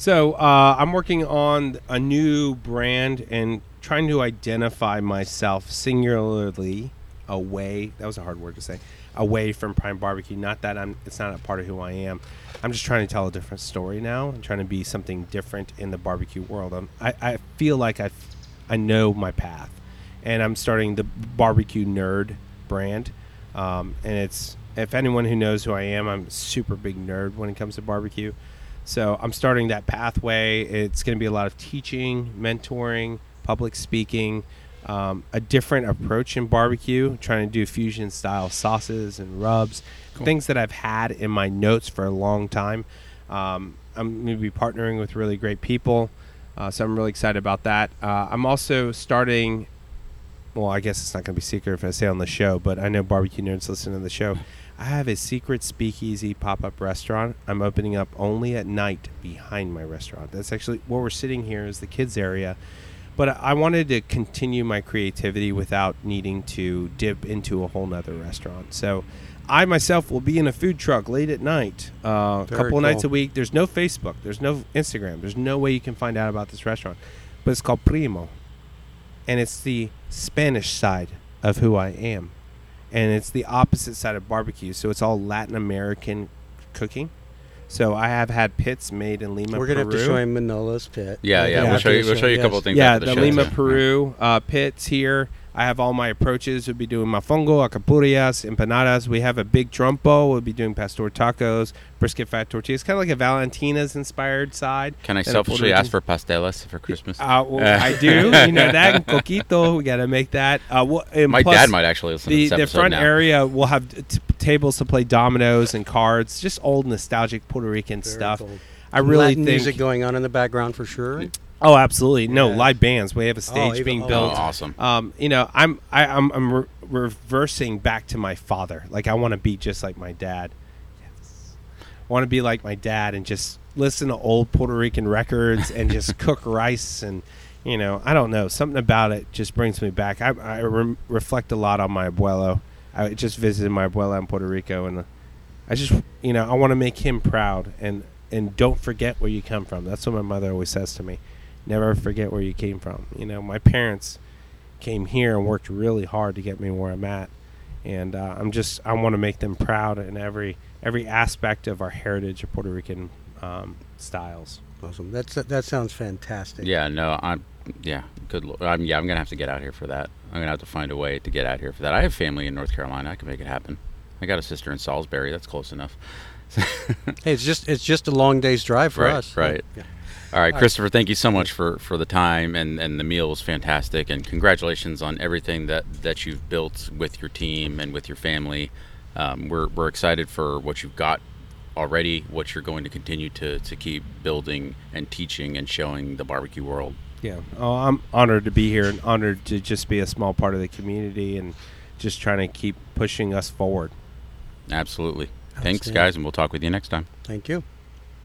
Speaker 4: So uh, I'm working on a new brand and trying to identify myself singularly away. That was a hard word to say. Away from Prime Barbecue. Not that I'm. It's not a part of who I am. I'm just trying to tell a different story now. I'm trying to be something different in the barbecue world. I'm, I I feel like I I know my path, and I'm starting the barbecue nerd brand. Um, and it's if anyone who knows who I am, I'm a super big nerd when it comes to barbecue. So I'm starting that pathway. It's going to be a lot of teaching, mentoring, public speaking, um, a different approach in barbecue, trying to do fusion style sauces and rubs, things that I've had in my notes for a long time. Um, I'm going to be partnering with really great people. Uh, so I'm really excited about that. Uh, I'm also starting. Well, I guess it's not going to be secret if I say on the show, but I know barbecue nerds listen to the show. I have a secret speakeasy pop up restaurant. I'm opening up only at night behind my restaurant. That's actually where we're sitting here is the kids area. But I wanted to continue my creativity without needing to dip into a whole nother restaurant. So I myself will be in a food truck late at night, uh, a
Speaker 2: Very
Speaker 4: couple of nights a week. There's no Facebook, there's no Instagram, there's no way you can find out about this restaurant. But it's called Primo. And it's the Spanish side of who I am. And it's the opposite side of barbecue. So it's all Latin American cooking. So I have had pits made in Lima, Peru.
Speaker 2: We're gonna have to show him Manola's pit.
Speaker 3: Yeah, yeah.
Speaker 2: Yeah,
Speaker 3: We'll show you. We'll show you a couple
Speaker 2: yes.
Speaker 3: of things.
Speaker 4: Yeah,
Speaker 3: after
Speaker 4: the,
Speaker 3: the, show,
Speaker 4: Lima,
Speaker 3: too.
Speaker 4: Peru uh, pits here. I have all my approaches. We'll be doing mofongo, alcapurrias, empanadas. We have a big trompo. We'll be doing pastor tacos, brisket fat tortillas. Kind of like a Valentina's inspired side.
Speaker 3: Can I selfishly ask for pastelas for Christmas?
Speaker 4: Uh, well, I do. You know that and coquito. We got to make that. Uh, well, and
Speaker 3: My
Speaker 4: plus
Speaker 3: dad might actually listen
Speaker 4: The,
Speaker 3: to this
Speaker 4: the front
Speaker 3: now.
Speaker 4: area will have t- tables to play dominoes and cards. Just old nostalgic Puerto Rican
Speaker 2: Very
Speaker 4: stuff.
Speaker 2: cool.
Speaker 4: I really
Speaker 2: Latin
Speaker 4: think.
Speaker 2: music going on in the background for sure.
Speaker 4: Oh, absolutely. No
Speaker 2: Yeah.
Speaker 4: live bands. We have a stage
Speaker 2: even-
Speaker 4: being
Speaker 2: oh,
Speaker 3: Oh,
Speaker 4: built.
Speaker 3: awesome.
Speaker 4: Um, you know, I'm I, I'm I'm re- reversing back to my father. Like I want to be just like my dad. Yes. I want to be like my dad and just listen to old Puerto Rican records and just cook rice and you know I don't know something about it just brings me back. I, I re- reflect a lot on my abuelo. I just visited my abuela in Puerto Rico and uh, I just you know I want to make him proud and and don't forget where you come from. That's what my mother always says to me. Never forget where you came from. You know, my parents came here and worked really hard to get me where I'm at, and uh, I'm just I want to make them proud in every every aspect of our heritage of Puerto Rican um, styles.
Speaker 2: Awesome. That's that sounds fantastic.
Speaker 3: Yeah, no, I'm. Yeah, good. Lo- I'm, yeah, I'm gonna have to get out here for that. I'm gonna have to find a way to get out here for that. I have family in North Carolina. I can make it happen. I got a sister in Salisbury. That's close enough.
Speaker 2: Hey, it's just it's just a long day's drive for
Speaker 3: Right,
Speaker 2: us.
Speaker 3: right.
Speaker 2: Yeah.
Speaker 3: All right, Christopher, thank you so much for, for the time and, and the meal was fantastic and congratulations on everything that, that you've built with your team and with your family. Um, we're, we're excited for what you've got already, what you're going to continue to, to keep building and teaching and showing the barbecue world.
Speaker 4: Yeah. Oh, I'm honored to be here and honored to just be a small part of the community and just trying to keep pushing us forward.
Speaker 3: Absolutely. Thanks, guys, and we'll talk with you next time.
Speaker 2: Thank you.